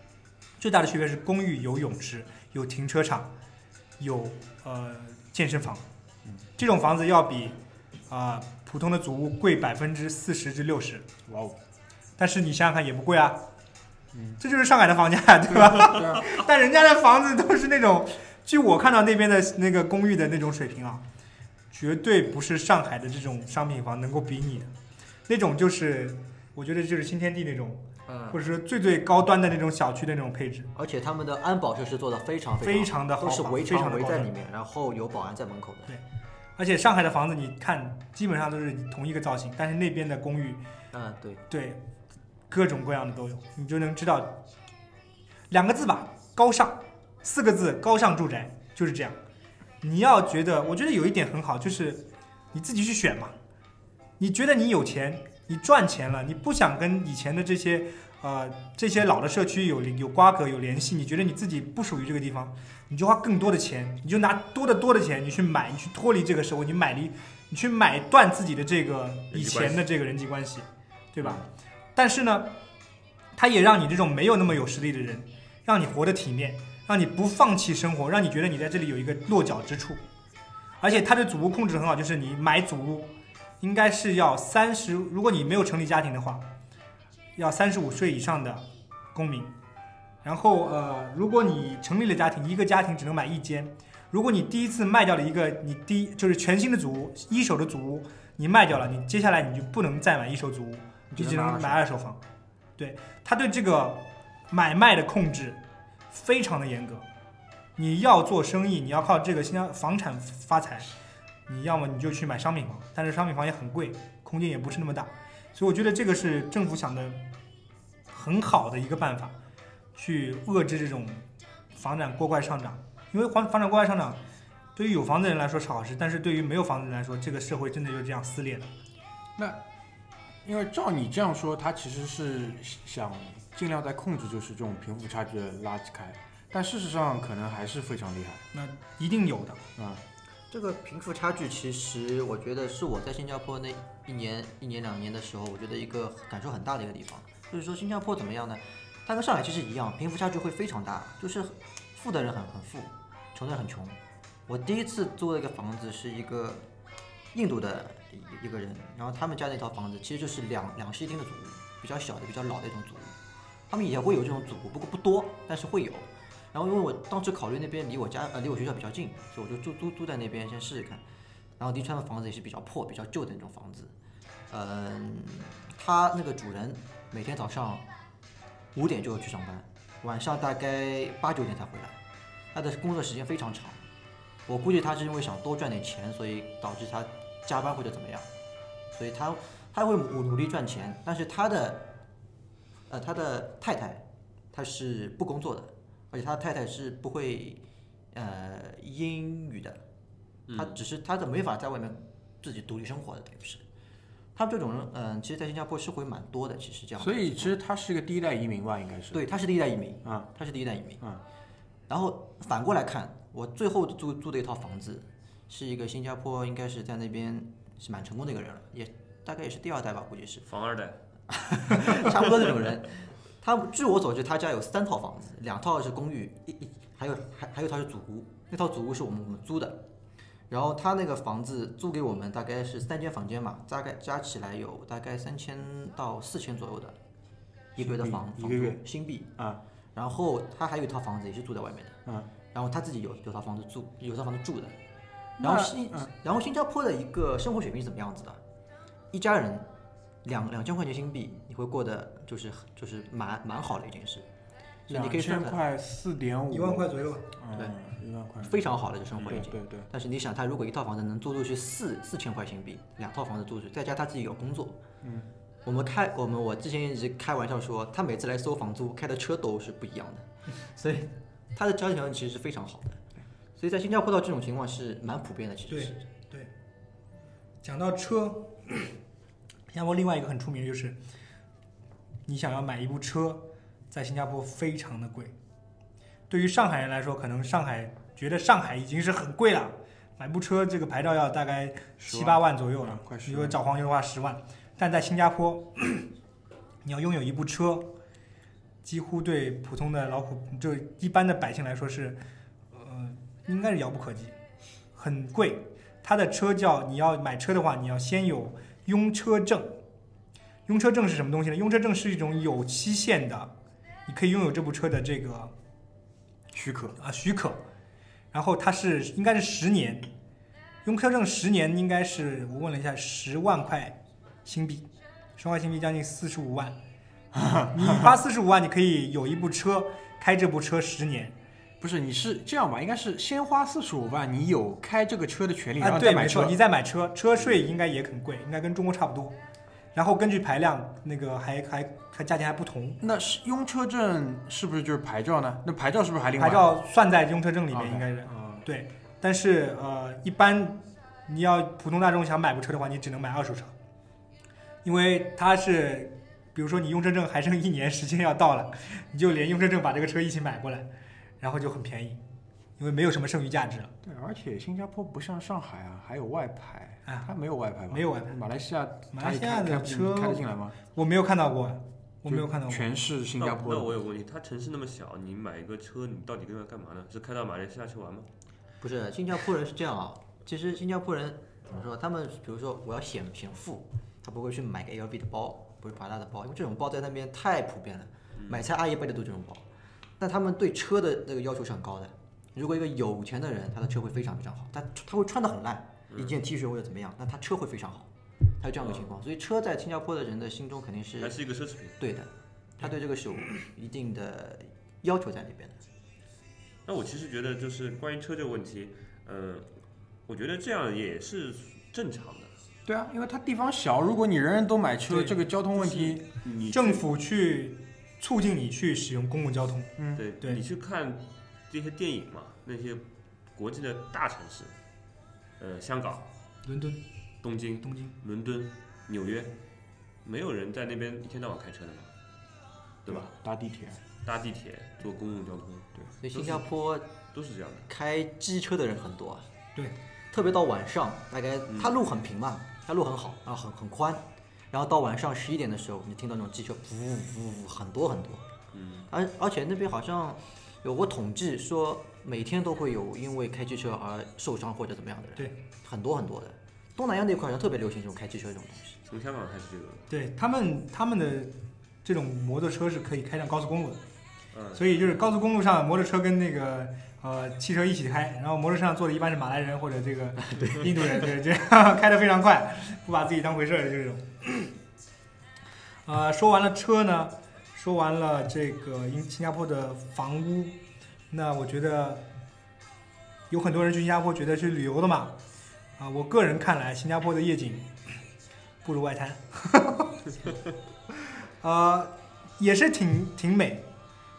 [coughs] 最大的区别是公寓有泳池、有停车场、有呃健身房。这种房子要比啊、普通的祖屋贵百分之四十至六十，哇哦，但是你想想看也不贵啊。嗯这就是上海的房价，[laughs] 对吧？但人家的房子都是那种，据我看到那边的那个公寓的那种水平啊，绝对不是上海的这种商品房能够比拟的。那种就是，我觉得就是新天地那种，嗯或，者说最最高端的那种小区的那种配置，而且他们的安保设施做的非常非常常的豪华，都是围非常。围在里面，然后有保安在门口的。对而且上海的房子你看，基本上都是同一个造型，但是那边的公寓，嗯，对，对，各种各样的都有，你就能知道，两个字吧，高尚，四个字，高尚住宅就是这样。你要觉得，我觉得有一点很好，就是你自己去选嘛。你觉得你有钱，你赚钱了，你不想跟以前的这些呃这些老的社区有有瓜葛有联系，你觉得你自己不属于这个地方，你就花更多的钱，你就拿多得多的钱，你去买，你去脱离这个社会，你买离，你去买断自己的这个以前的这个人际关系，对吧？但是呢，它也让你这种没有那么有实力的人，让你活得体面，让你不放弃生活，让你觉得你在这里有一个落脚之处。而且它对祖屋控制很好，就是你买祖屋，应该是要三十，如果你没有成立家庭的话，要三十五岁以上的公民。然后呃，如果你成立了家庭，一个家庭只能买一间。如果你第一次卖掉了一个你第就是全新的祖屋，一手的祖屋，你卖掉了，你接下来你就不能再买一手祖屋，你就只能买二手房。对，他对这个买卖的控制非常的严格。你要做生意，你要靠这个新疆房产发财，你要么你就去买商品房，但是商品房也很贵，空间也不是那么大，所以我觉得这个是政府想的很好的一个办法，去遏制这种房产过快上涨。因为房房产过快上涨，对于有房子的人来说是好事，但是对于没有房子的人来说，这个社会真的就这样撕裂了。因为照你这样说，他其实是想尽量在控制，就是这种贫富差距的拉开，但事实上可能还是非常厉害那一定有的，啊。这个贫富差距，其实我觉得是我在新加坡那一年、一年两年的时候，我觉得一个感受很大的一个地方，就是说新加坡怎么样呢？它跟上海其实一样，贫富差距会非常大，就是富的人很很富，穷的人很穷。我第一次租了一个房子是一个印度的一个人，然后他们家那套房子其实就是两两室一厅的祖屋，比较小的、比较老的一种祖屋。他们也会有这种祖屋，不过不多，但是会有。然后因为我当时考虑那边离我家呃离我学校比较近，所以我就租租租在那边先试试看。然后迪川的房子也是比较破、比较旧的那种房子。嗯，他那个主人每天早上五点就要去上班，晚上大概八九点才回来，他的工作时间非常长。我估计他是因为想多赚点钱，所以导致他加班或者怎么样，所以他他会努努力赚钱，但是他的呃他的太太他是不工作的，而且他太太是不会呃英语的，他只是他的没法在外面自己独立生活的，等于是。他们这种人，嗯、其实，在新加坡是会蛮多的。其实这样所，以其实他是一个第一代移民吧，应该是。对，他是第一代移民，啊，他是第一代移民。嗯。然后反过来看，我最后租租的一套房子，是一个新加坡，应该是在那边是蛮成功的一个人了，也大概也是第二代吧，估计是。房二代，[laughs] 差不多这种人。他据我所知，他家有三套房子，两套是公寓，一一还有还还有一套是祖屋。那套祖屋是我们我们租的，然后他那个房子租给我们大概是三间房间嘛，大概加起来有大概三千到四千左右的一个月的房房租一个月新币啊。然后他还有一套房子也是住在外面的，嗯。然后他自己有有套房子住，有套房子住的。那然后新、嗯然后新加坡的一个生活水平是怎么样子的？一家人两两千块钱新币，你会过得就是就是蛮蛮好的一件事，所以两你可以算看千块四点五，一万块左右吧。对，一万块，非常好的一个生活已经。对对对，但是你想，他如果一套房子能租出去四四千块新币，两套房子租出去，再加他自己有工作，嗯，我们开我们我之前一直开玩笑说，他每次来收房租开的车都是不一样的，[laughs] 所以他的交易条件其实是非常好的。所以在新加坡到这种情况是蛮普遍的，其实是。讲到车，新加坡另外一个很出名的就是，你想要买一部车，在新加坡非常的贵。对于上海人来说，可能上海觉得上海已经是很贵了，买部车这个牌照要大概七八万左右了嗯，快10如果找黄牛的话十万。但在新加坡，你要拥有一部车，几乎对普通的老普就一般的百姓来说是，呃，应该是遥不可及，很贵。它的车叫你要买车的话，你要先有拥车证。拥车证是什么东西呢？拥车证是一种有期限的，你可以拥有这部车的这个许可，啊许可，然后它是应该是十年，拥车证十年应该是我问了一下十万块新币，十万块新币将近四十五万，你花四十五万你可以有一部车开这部车十年不是你是这样吧？应该是先花四十五万，你有开这个车的权利，然啊，后再买车。你再买车，车税应该也很贵，应该跟中国差不多，然后根据排量那个还还还价钱还不同，那是用车证是不是就是牌照呢？那牌照是不是还另外？牌照算在用车证里面应该是。啊对，但是呃，一般你要普通大众想买部车的话，你只能买二手车，因为它是，比如说你用车证还剩一年时间要到了，你就连用车证把这个车一起买过来，然后就很便宜，因为没有什么剩余价值了。对，而且新加坡不像上海啊，还有外牌，啊它没有外牌吧？没有外牌马来西亚，马来西亚的车开开得进来吗？我没有看到过，我没有看到过。全是新加坡那的。我有个问题，它城市那么小，你买一个车，你到底跟它干嘛呢？是开到马来西亚去玩吗？不是，新加坡人是这样啊。其实新加坡人怎么说？他们比如说我要显显富，他不会去买个 LV 的包，不是华大的包，因为这种包在那边太普遍了，买菜阿姨背的都这种包。但他们对车的那个要求是很高的。如果一个有钱的人，他的车会非常非常好，他他会穿的很烂，一件 T 恤或者怎么样，那他车会非常好，他有这样的情况。所以车在新加坡的人的心中肯定是还是一个奢侈品？对的，他对这个是有一定的要求在里边的。那我其实觉得就是关于车这个问题，呃、我觉得这样也是正常的。对啊，因为它地方小，如果你人人都买车，这个交通问题，你政府去促进你去使用公共交通，嗯，对对。你去看这些电影嘛，那些国际的大城市，呃，香港、伦敦、东京、东京，伦敦、纽约，没有人在那边一天到晚开车的嘛，对吧？？搭地铁，搭地铁、坐公共交通。对。所以新加坡都是这样的。开机车的人很多啊。对，特别到晚上，大概嗯。它路很平嘛，它路很好，然后很很宽，然后到晚上十一点的时候，你听到那种机车呜呜呜很多很多，嗯，而而且那边好像有过统计说，每天都会有因为开汽车而受伤或者怎么样的人，对，很多很多的。东南亚那块好像特别流行这种开汽车这种东西，从香港开始这个，对他们他们的这种摩托车是可以开上高速公路的。嗯，所以就是高速公路上摩托车跟那个呃汽车一起开，然后摩托车上坐的一般是马来人或者这个 [laughs] 印度人，对，这样开的非常快，不把自己当回事儿的这种。呃，说完了车呢，说完了这个新新加坡的房屋，那我觉得有很多人去新加坡觉得去旅游的嘛，啊、我个人看来新加坡的夜景不如外滩，[laughs] 呃，也是挺挺美，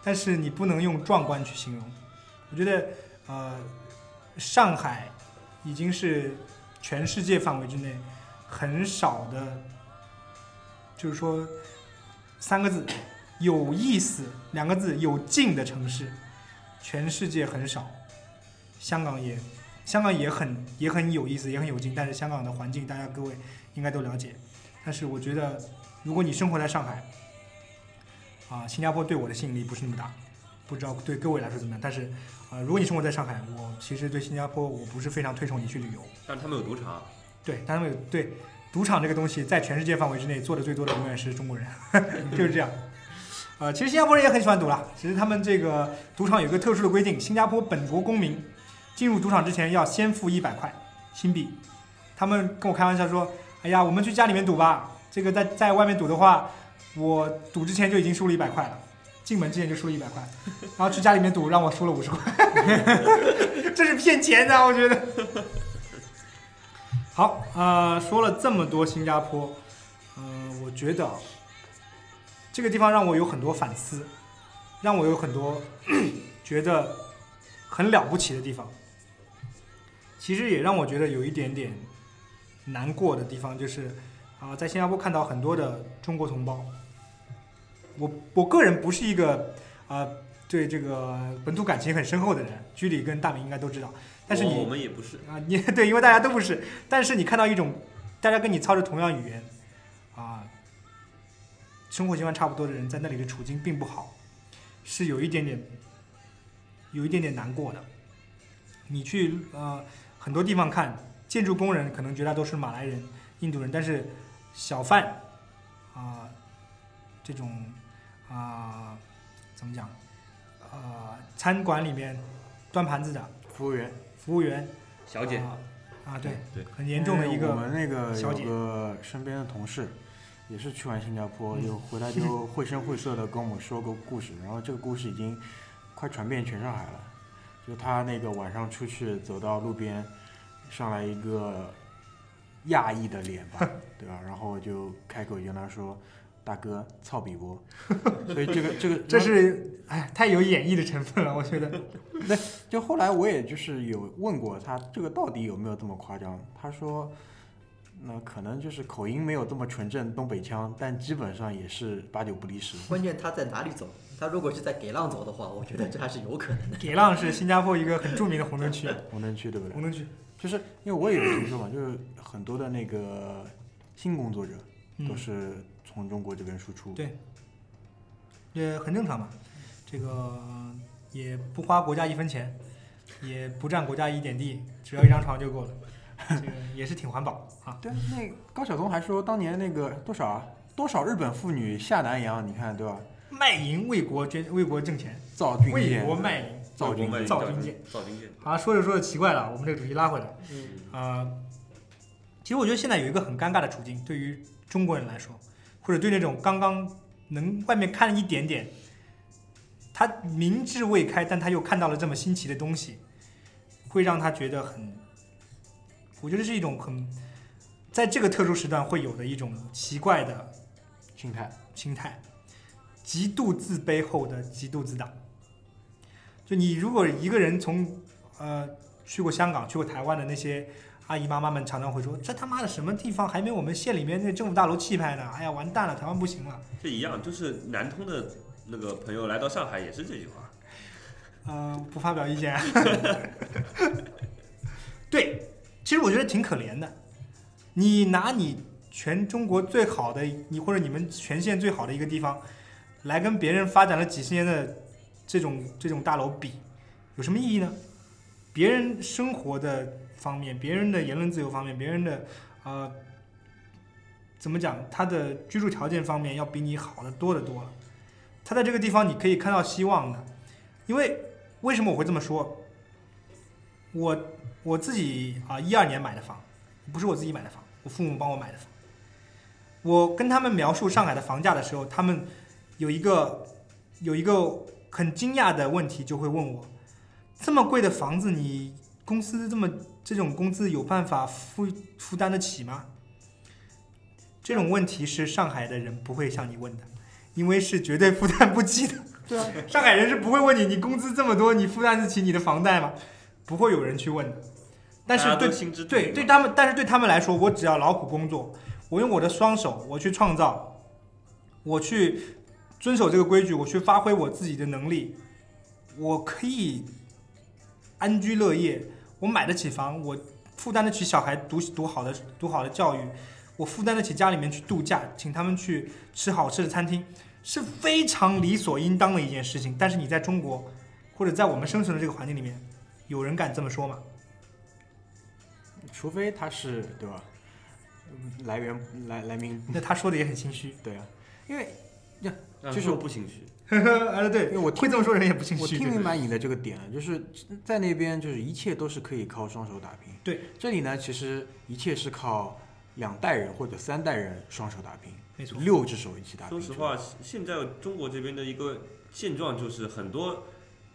但是你不能用壮观去形容。我觉得，呃，上海已经是全世界范围之内很少的，就是说三个字有意思，两个字有劲的城市，全世界很少。香港也，香港也很也很有意思，也很有劲，但是香港的环境大家各位应该都了解。但是我觉得，如果你生活在上海，啊，新加坡对我的吸引力不是那么大，不知道对各位来说怎么样。但是，呃，如果你生活在上海，我其实对新加坡我不是非常推崇你去旅游。但他们有赌场，对，他们有对赌场这个东西，在全世界范围之内做的最多的永远是中国人，[laughs] 就是这样。呃，其实新加坡人也很喜欢赌啦，只是他们这个赌场有个特殊的规定，新加坡本国公民进入赌场之前要先付一百块新币。他们跟我开玩笑说：“哎呀，我们去家里面赌吧，这个在在外面赌的话，我赌之前就已经输了一百块了，进门之前就输了一百块，然后去家里面赌让我输了五十块，[laughs] 这是骗钱的，我觉得。”好，呃，说了这么多新加坡，呃，我觉得这个地方让我有很多反思，让我有很多 [coughs] 觉得很了不起的地方。其实也让我觉得有一点点难过的地方，就是啊、在新加坡看到很多的中国同胞。我我个人不是一个呃对这个本土感情很深厚的人，居里跟大明应该都知道。但是你我们也不是，啊，你 [laughs] 对，因为大家都不是，但是你看到一种大家跟你操着同样语言啊，生活习惯差不多的人，在那里的处境并不好，是有一点点有一点点难过的。你去呃很多地方看，建筑工人可能绝大多数是马来人、印度人，但是小贩啊、这种啊、怎么讲？啊、餐馆里面端盘子的。服务员，服务员。小姐，啊啊对，对，很严重的一个我们那个有小姐。个身边的同事，也是去完新加坡，嗯。就回来就绘声绘色的跟我们说个故事，然后这个故事已经快传遍全上海了。就他那个晚上出去走到路边，上来一个亚裔的脸吧，[laughs] 对吧？然后就开口跟他说：“大哥，操比波。”所以这个这个这是哎太有演绎的成分了，我觉得。[laughs] 那就后来我也就是有问过他，这个到底有没有这么夸张？他说，那可能就是口音没有这么纯正东北腔，但基本上也是八九不离十。关键他在哪里走？他如果是在给浪走的话，我觉得这还是有可能的。[laughs] 给浪是新加坡一个很著名的红灯区，[laughs] 红灯区对不对？红灯区，就是因为我也有听说嘛，就是很多的那个新工作者嗯都，是从中国这边输出。对也很正常嘛。这个也不花国家一分钱，也不占国家一点地，只要一张床就够了。这个也是挺环保啊。对，那高晓松还说当年那个多少啊，多少日本妇女下南洋，你看对吧？卖淫为国捐为国挣钱，造军舰为国，卖淫。造军舰，造军舰，造军舰，啊，说着说着奇怪了，我们这个主题拉回来。嗯，呃，其实我觉得现在有一个很尴尬的处境，对于中国人来说，或者对那种刚刚能外面看了一点点，他明智未开，但他又看到了这么新奇的东西，会让他觉得很，我觉得是一种很，在这个特殊时段会有的一种奇怪的心态。心态，极度自卑后的极度自大。就你如果一个人从呃去过香港、去过台湾的那些阿姨妈妈们，常常会说：“这他妈的什么地方还没我们县里面那政府大楼气派呢？哎呀，完蛋了，台湾不行了。这一样，就是南通的那个朋友来到上海也是这句话，”呃，不发表意见。[laughs] 对，其实我觉得挺可怜的。你拿你全中国最好的，你或者你们全县最好的一个地方，来跟别人发展了几十年的这种这种大楼比，有什么意义呢？别人生活的方面，别人的言论自由方面，别人的呃怎么讲，他的居住条件方面要比你好的多得多了。他在这个地方你可以看到希望的，因为为什么我会这么说？我我自己啊，一二年买的房，不是我自己买的房，我父母帮我买的房。我跟他们描述上海的房价的时候，他们有一个有一个很惊讶的问题，就会问我：这么贵的房子，你公司这么这种工资有办法负负担得起吗？这种问题是上海的人不会向你问的，因为是绝对负担不起的。对啊，[laughs] 上海人是不会问你，你工资这么多，你负担得起你的房贷吗？不会有人去问的。但是对都心知肚对对他们，但是对他们来说，我只要劳苦工作，我用我的双手，我去创造，我去遵守这个规矩，我去发挥我自己的能力，我可以安居乐业，我买得起房，我负担得起小孩读读好的读好的教育，我负担得起家里面去度假，请他们去吃好吃的餐厅，是非常理所应当的一件事情。但是你在中国，或者在我们生存的这个环境里面，有人敢这么说吗？除非他是对吧？嗯来源来来明那他说的也很心虚。对啊，因为让就是我不心虚，[laughs] 啊，对因为我会这么说人也不心我。听明白你的这个点了，就是在那边就是一切都是可以靠双手打拼。对，这里呢其实一切是靠两代人或者三代人双手打拼，没错，六只手一起打拼。说实话，现在中国这边的一个现状就是，很多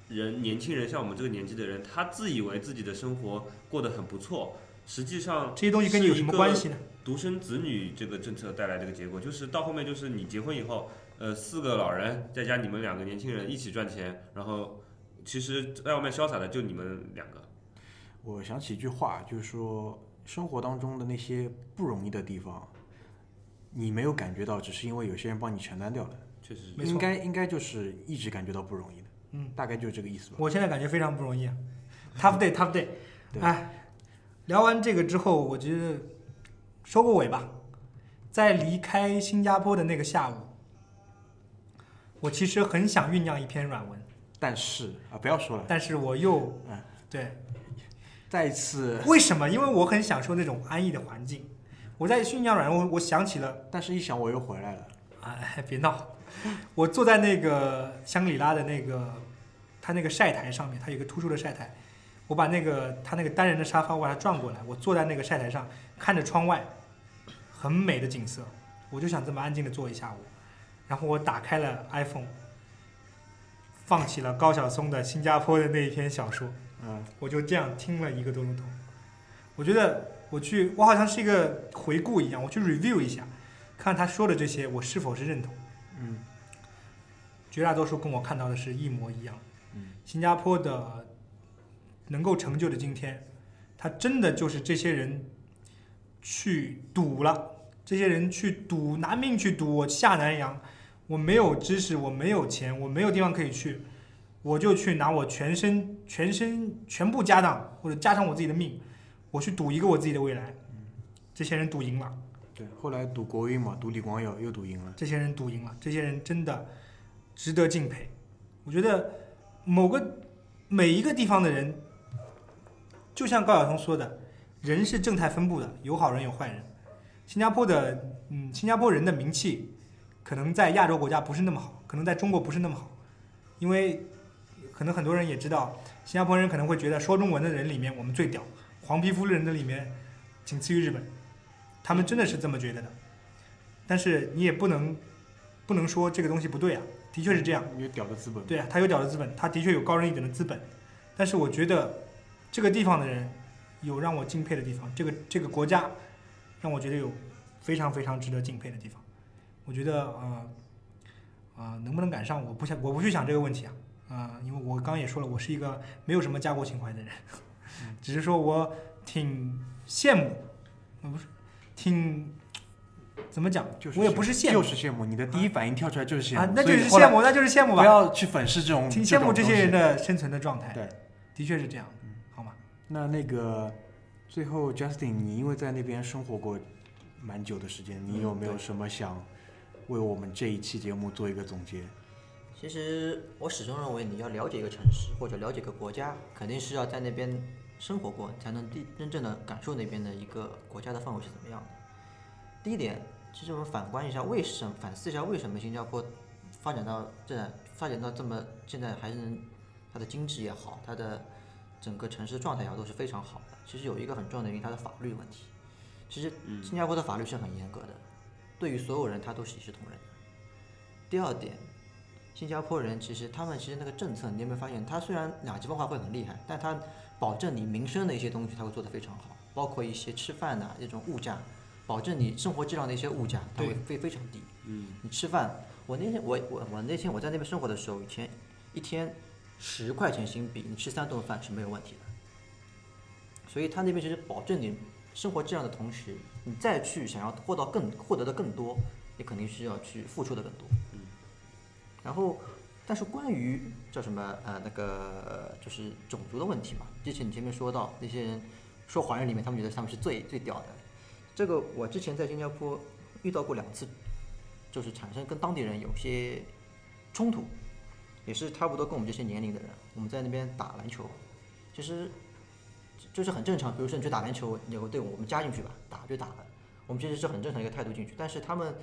人年轻人像我们这个年纪的人，他自以为自己的生活过得很不错，实际上这些东西跟你有什么关系呢？独生子女这个政策带来这个结果，就是到后面就是你结婚以后，呃，四个老人再加你们两个年轻人一起赚钱，然后其实在外面潇洒的就你们两个。我想起一句话，就是说生活当中的那些不容易的地方，你没有感觉到，只是因为有些人帮你承担掉了。确实是，没错应该应该就是一直感觉到不容易的。嗯，大概就是这个意思吧。我现在感觉非常不容易啊，tough day，tough day。对哎，聊完这个之后，我觉得收个尾吧。在离开新加坡的那个下午，我其实很想酝酿一篇软文，但是啊，不要说了，但是我又嗯对，再一次，为什么？因为我很享受那种安逸的环境。我在酝酿软文，我我想起了，但是一想我又回来了。哎，别闹！我坐在那个香格里拉的那个，它那个晒台上面，它有一个突出的晒台。我把那个它那个单人的沙发，我把它转过来，我坐在那个晒台上，看着窗外很美的景色，我就想这么安静的坐一下午。然后我打开了 iPhone，放起了高晓松的新加坡的那一篇小说，嗯，我就这样听了一个多钟头。我觉得我去，我好像是一个回顾一样，我去 review 一下，看他说的这些我是否是认同。嗯，绝大多数跟我看到的是一模一样。嗯，新加坡的能够成就的今天，他真的就是这些人去赌了，这些人去赌，拿命去赌。我下南洋，我没有知识，我没有钱，我没有地方可以去，我就去拿我全身、全身全部家当，或者加上我自己的命，我去赌一个我自己的未来。这些人赌赢了。对，后来赌国运嘛，赌李光耀又赌赢了。这些人赌赢了，这些人真的值得敬佩。我觉得某个每一个地方的人，就像高晓松说的，人是正态分布的，有好人有坏人。新加坡的，嗯，新加坡人的名气可能在亚洲国家不是那么好，可能在中国不是那么好，因为可能很多人也知道，新加坡人可能会觉得说中文的人里面我们最屌，黄皮肤的人的里面仅次于日本，他们真的是这么觉得的。但是你也不能不能说这个东西不对啊，的确是这样。有屌的资本。对啊，他有屌的资本，他的确有高人一等的资本，但是我觉得这个地方的人有让我敬佩的地方，这个这个国家让我觉得有非常非常值得敬佩的地方。我觉得呃呃能不能赶上，我不想我不去想这个问题啊啊、因为我刚刚也说了，我是一个没有什么家国情怀的人，只是说我挺羡慕，我不是挺怎么讲，就是我也不是羡慕就是羡慕。你的第一反应跳出来就是羡慕啊，那就是羡慕，那就是羡慕吧不。要去粉饰这种，挺羡慕这些人的。生存的状态。对，的确是这样，好吗？那那个最后，Justin，你因为在那边生活过蛮久的时间，你有没有什么想为我们这一期节目做一个总结？其实我始终认为，你要了解一个城市或者了解一个国家，肯定是要在那边生活过，才能地真正的感受那边的一个国家的氛围是怎么样的。第一点，其实我们反观一下，为什么反思一下为什么新加坡发展到这发展到这么现在还是能它的经济也好，它的整个城市的状态也好都是非常好的。其实有一个很重要的原因，它的法律问题。其实新加坡的法律是很严格的，对于所有人他都是一视同仁的。第二点，新加坡人其实他们其实那个政策，你有没有发现，他虽然两极分化会很厉害，但他保证你民生的一些东西他会做得非常好，包括一些吃饭呐、这种物价，保证你生活质量的一些物价，它会非非常低。嗯，你吃饭，我那天我我我那天我在那边生活的时候，以前一天十块钱新币，你吃三顿饭是没有问题的。所以他那边其实保证你生活质量的同时，你再去想要获到更获得的更多，你肯定是要去付出的更多。嗯然后，但是关于叫什么呃那个就是种族的问题嘛，之前你前面说到那些人说华人里面，他们觉得他们是最最屌的。这个我之前在新加坡遇到过两次，就是产生跟当地人有些冲突，也是差不多跟我们这些年龄的人，我们在那边打篮球，其实就是很正常。比如说你去打篮球，有个队伍我们加进去吧，打就打了，我们其实是很正常一个态度进去，但是他们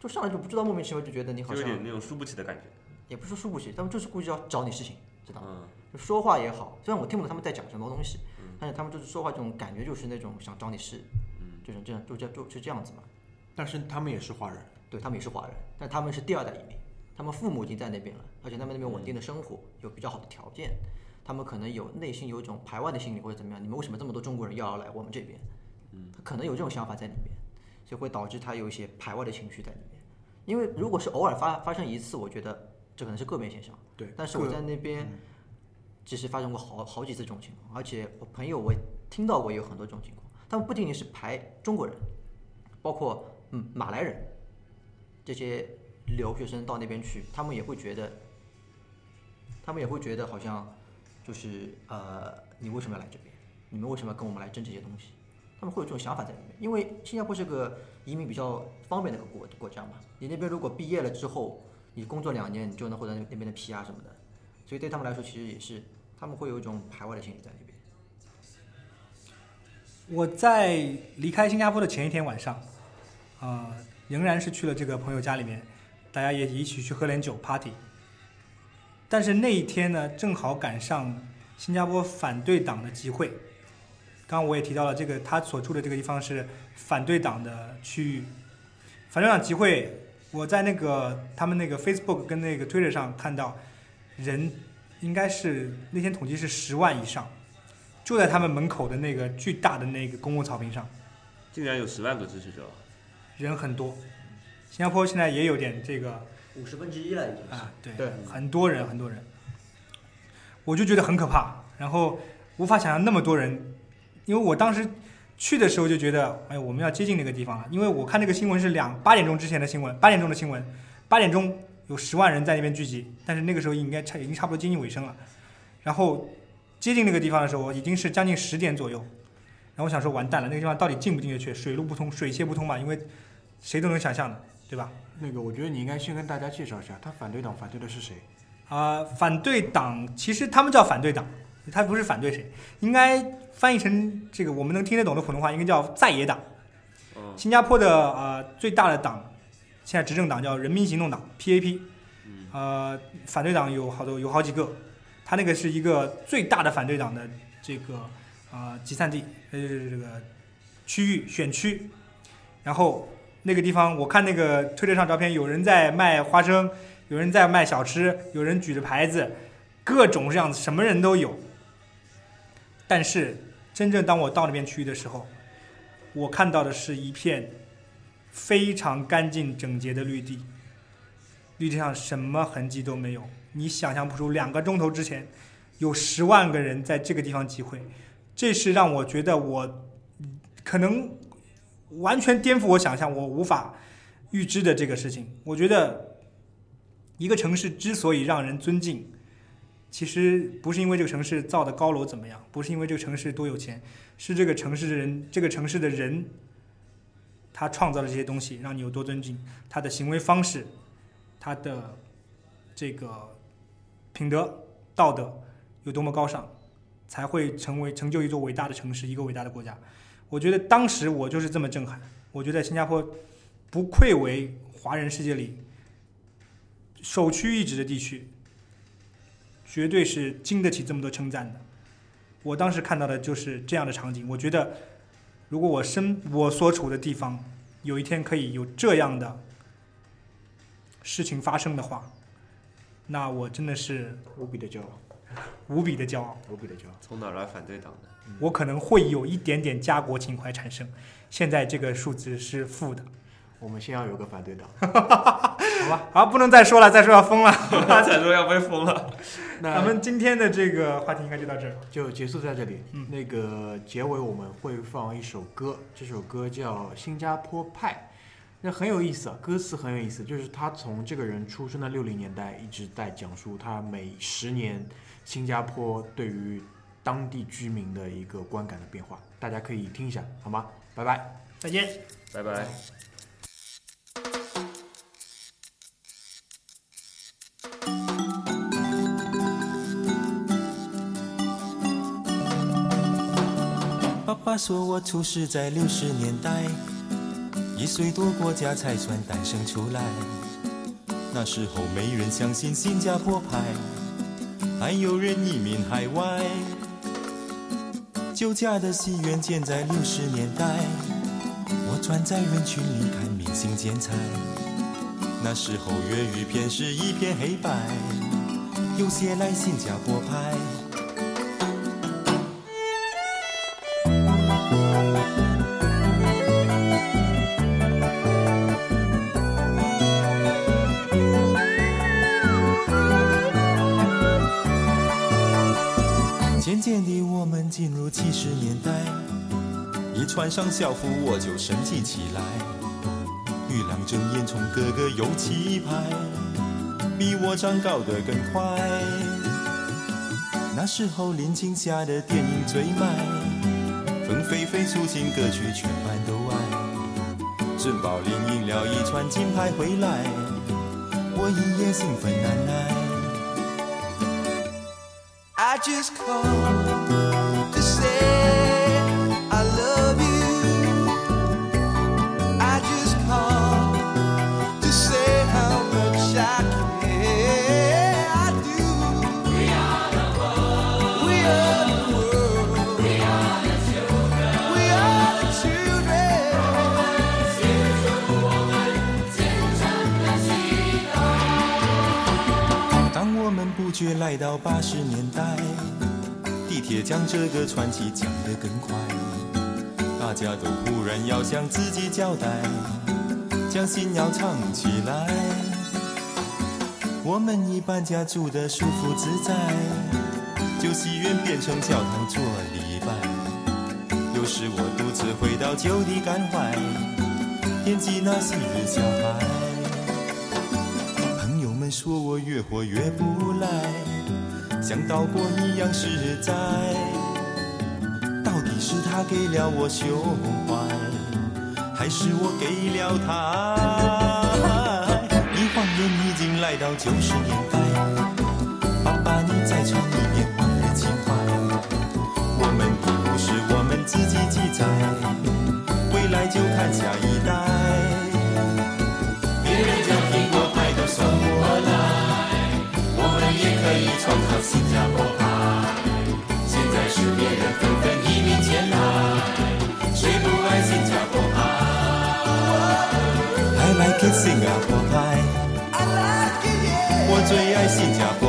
就上来就不知道莫名其妙就觉得你好就有像点那种输不起的感觉。也不是说输不起，他们就是故意要找你事情，知道吗？嗯，就说话也好，虽然我听不懂他们在讲什么东西，但是他们就是说话这种感觉就是那种想找你事，嗯，就是这样，就这就是这样子嘛。但是他们也是华人，对他们也是华人，但他们是第二代移民，他们父母已经在那边了，而且他们那边稳定的生活，有比较好的条件，他们可能有内心有一种排外的心理或者怎么样，你们为什么这么多中国人要要来我们这边？嗯，他可能有这种想法在里面，所以会导致他有一些排外的情绪在里面。因为如果是偶尔发发生一次，我觉得这可能是个别现象，对。但是我在那边其实发生过好好几次这种情况，而且我朋友我也听到过有很多这种情况。他们不仅仅是排中国人，包括嗯马来人这些留学生到那边去，他们也会觉得他们也会觉得好像就是呃，你为什么要来这边？你们为什么要跟我们来争这些东西？他们会有这种想法在里面，因为新加坡是个移民比较方便的国国家嘛。你那边如果毕业了之后，你工作两年，你就能获得那那边的 PR 什么的，所以对他们来说，其实也是他们会有一种排外的心理在里边。我在离开新加坡的前一天晚上，呃，仍然是去了这个朋友家里面，大家也一起去喝点酒 party。但是那一天呢，正好赶上新加坡反对党的集会。刚刚我也提到了，这个他所住的这个地方是反对党的区域。反对党集会，我在那个他们那个 Facebook 跟那个 Twitter 上看到，人应该是那天统计是十万以上。就在他们门口的那个巨大的那个公共草坪上，竟然有十万个支持者，人很多。新加坡现在也有点这个五十分之一了已经。是。啊，对，对。很多人很多人，我就觉得很可怕，然后无法想象那么多人，因为我当时去的时候就觉得，哎，我们要接近那个地方了，因为我看那个新闻是两八点钟之前的新闻，八点钟的新闻，八点钟有十万人在那边聚集，但是那个时候应该差已经差不多接近尾声了，然后接近那个地方的时候已经是将近十点左右，然后我想说完蛋了，那个地方到底进不进得去？水路不通，水泄不通嘛，因为谁都能想象的，对吧？那个，我觉得你应该先跟大家介绍一下，他反对党反对的是谁？啊、反对党其实他们叫反对党，他不是反对谁，应该翻译成这个我们能听得懂的普通话，应该叫在野党。嗯，新加坡的呃最大的党，现在执政党叫人民行动党 （PAP），嗯呃，反对党有好多有好几个，他那个是一个最大的反对党的这个呃集散地，呃这个区域选区，然后那个地方我看那个推特上照片，有人在卖花生，有人在卖小吃，有人举着牌子，各种这样子，什么人都有。但是真正当我到那边区域的时候，我看到的是一片非常干净整洁的绿地，绿地上什么痕迹都没有。你想象不出两个钟头之前有十万个人在这个地方集会，这是让我觉得我可能完全颠覆我想象，我无法预知的这个事情。我觉得一个城市之所以让人尊敬，其实不是因为这个城市造的高楼怎么样，不是因为这个城市多有钱，是这个城市的人，这个城市的人，他创造的这些东西让你有多尊敬，他的行为方式，他的这个品德道德有多么高尚，才会成为成就一座伟大的城市，一个伟大的国家。我觉得当时我就是这么震撼。我觉得新加坡不愧为华人世界里首屈一指的地区，绝对是经得起这么多称赞的。我当时看到的就是这样的场景，我觉得如果我身我所处的地方有一天可以有这样的事情发生的话，那我真的是无比的骄傲，[laughs] 无比的骄傲。无比的骄傲。从哪儿来反对党呢？我可能会有一点点家国情怀产生。现在这个数字是负的，我们先要有个反对党。[laughs] 好吧？好，不能再说了，再说要疯了。[laughs] 他才说要被封了。那咱们今天的这个话题应该就到这儿。就结束在这里。嗯那个结尾我们会放一首歌，这首歌叫《新加坡派》，那很有意思啊，歌词很有意思，就是他从这个人出生的六零年代一直在讲述他每十年新加坡对于当地居民的一个观感的变化，大家可以听一下，好吗？拜拜。再见。拜拜。爸爸说我出世在六十年代，一岁多国家才算诞生出来。那时候没人相信新加坡派，还有人移民海外。酒家的戏院建在六十年代，我站在人群里看明星剪彩。那时候粤语片是一片黑白，有些来新加坡拍。穿上校服我就神气起来。玉郎睁眼冲个个有气派，比我长高得更快。那时候林青霞的电影最卖，凤飞飞出新歌曲全班都爱。孙宝林赢了一串金牌回来，我一夜兴奋难耐。I just call 觉来到八十年代，地铁将这个传奇讲得更快，大家都忽然要向自己交代，将信要唱起来。我们一搬家住得舒服自在，旧戏院变成教堂做礼拜。有时我独自回到旧地感怀，惦记那昔日小孩。越活越不赖，像刀过一样实在。到底是他给了我胸怀，还是我给了他？一晃眼已经来到九十年代，爸爸你再唱一遍往日情怀。我们的故事我们自己记载，未来就看下一代。创造新加坡吧。现在是别人纷纷移民前来，谁不爱新加坡派？I like it 新加坡派，I like it，、我最爱新加坡。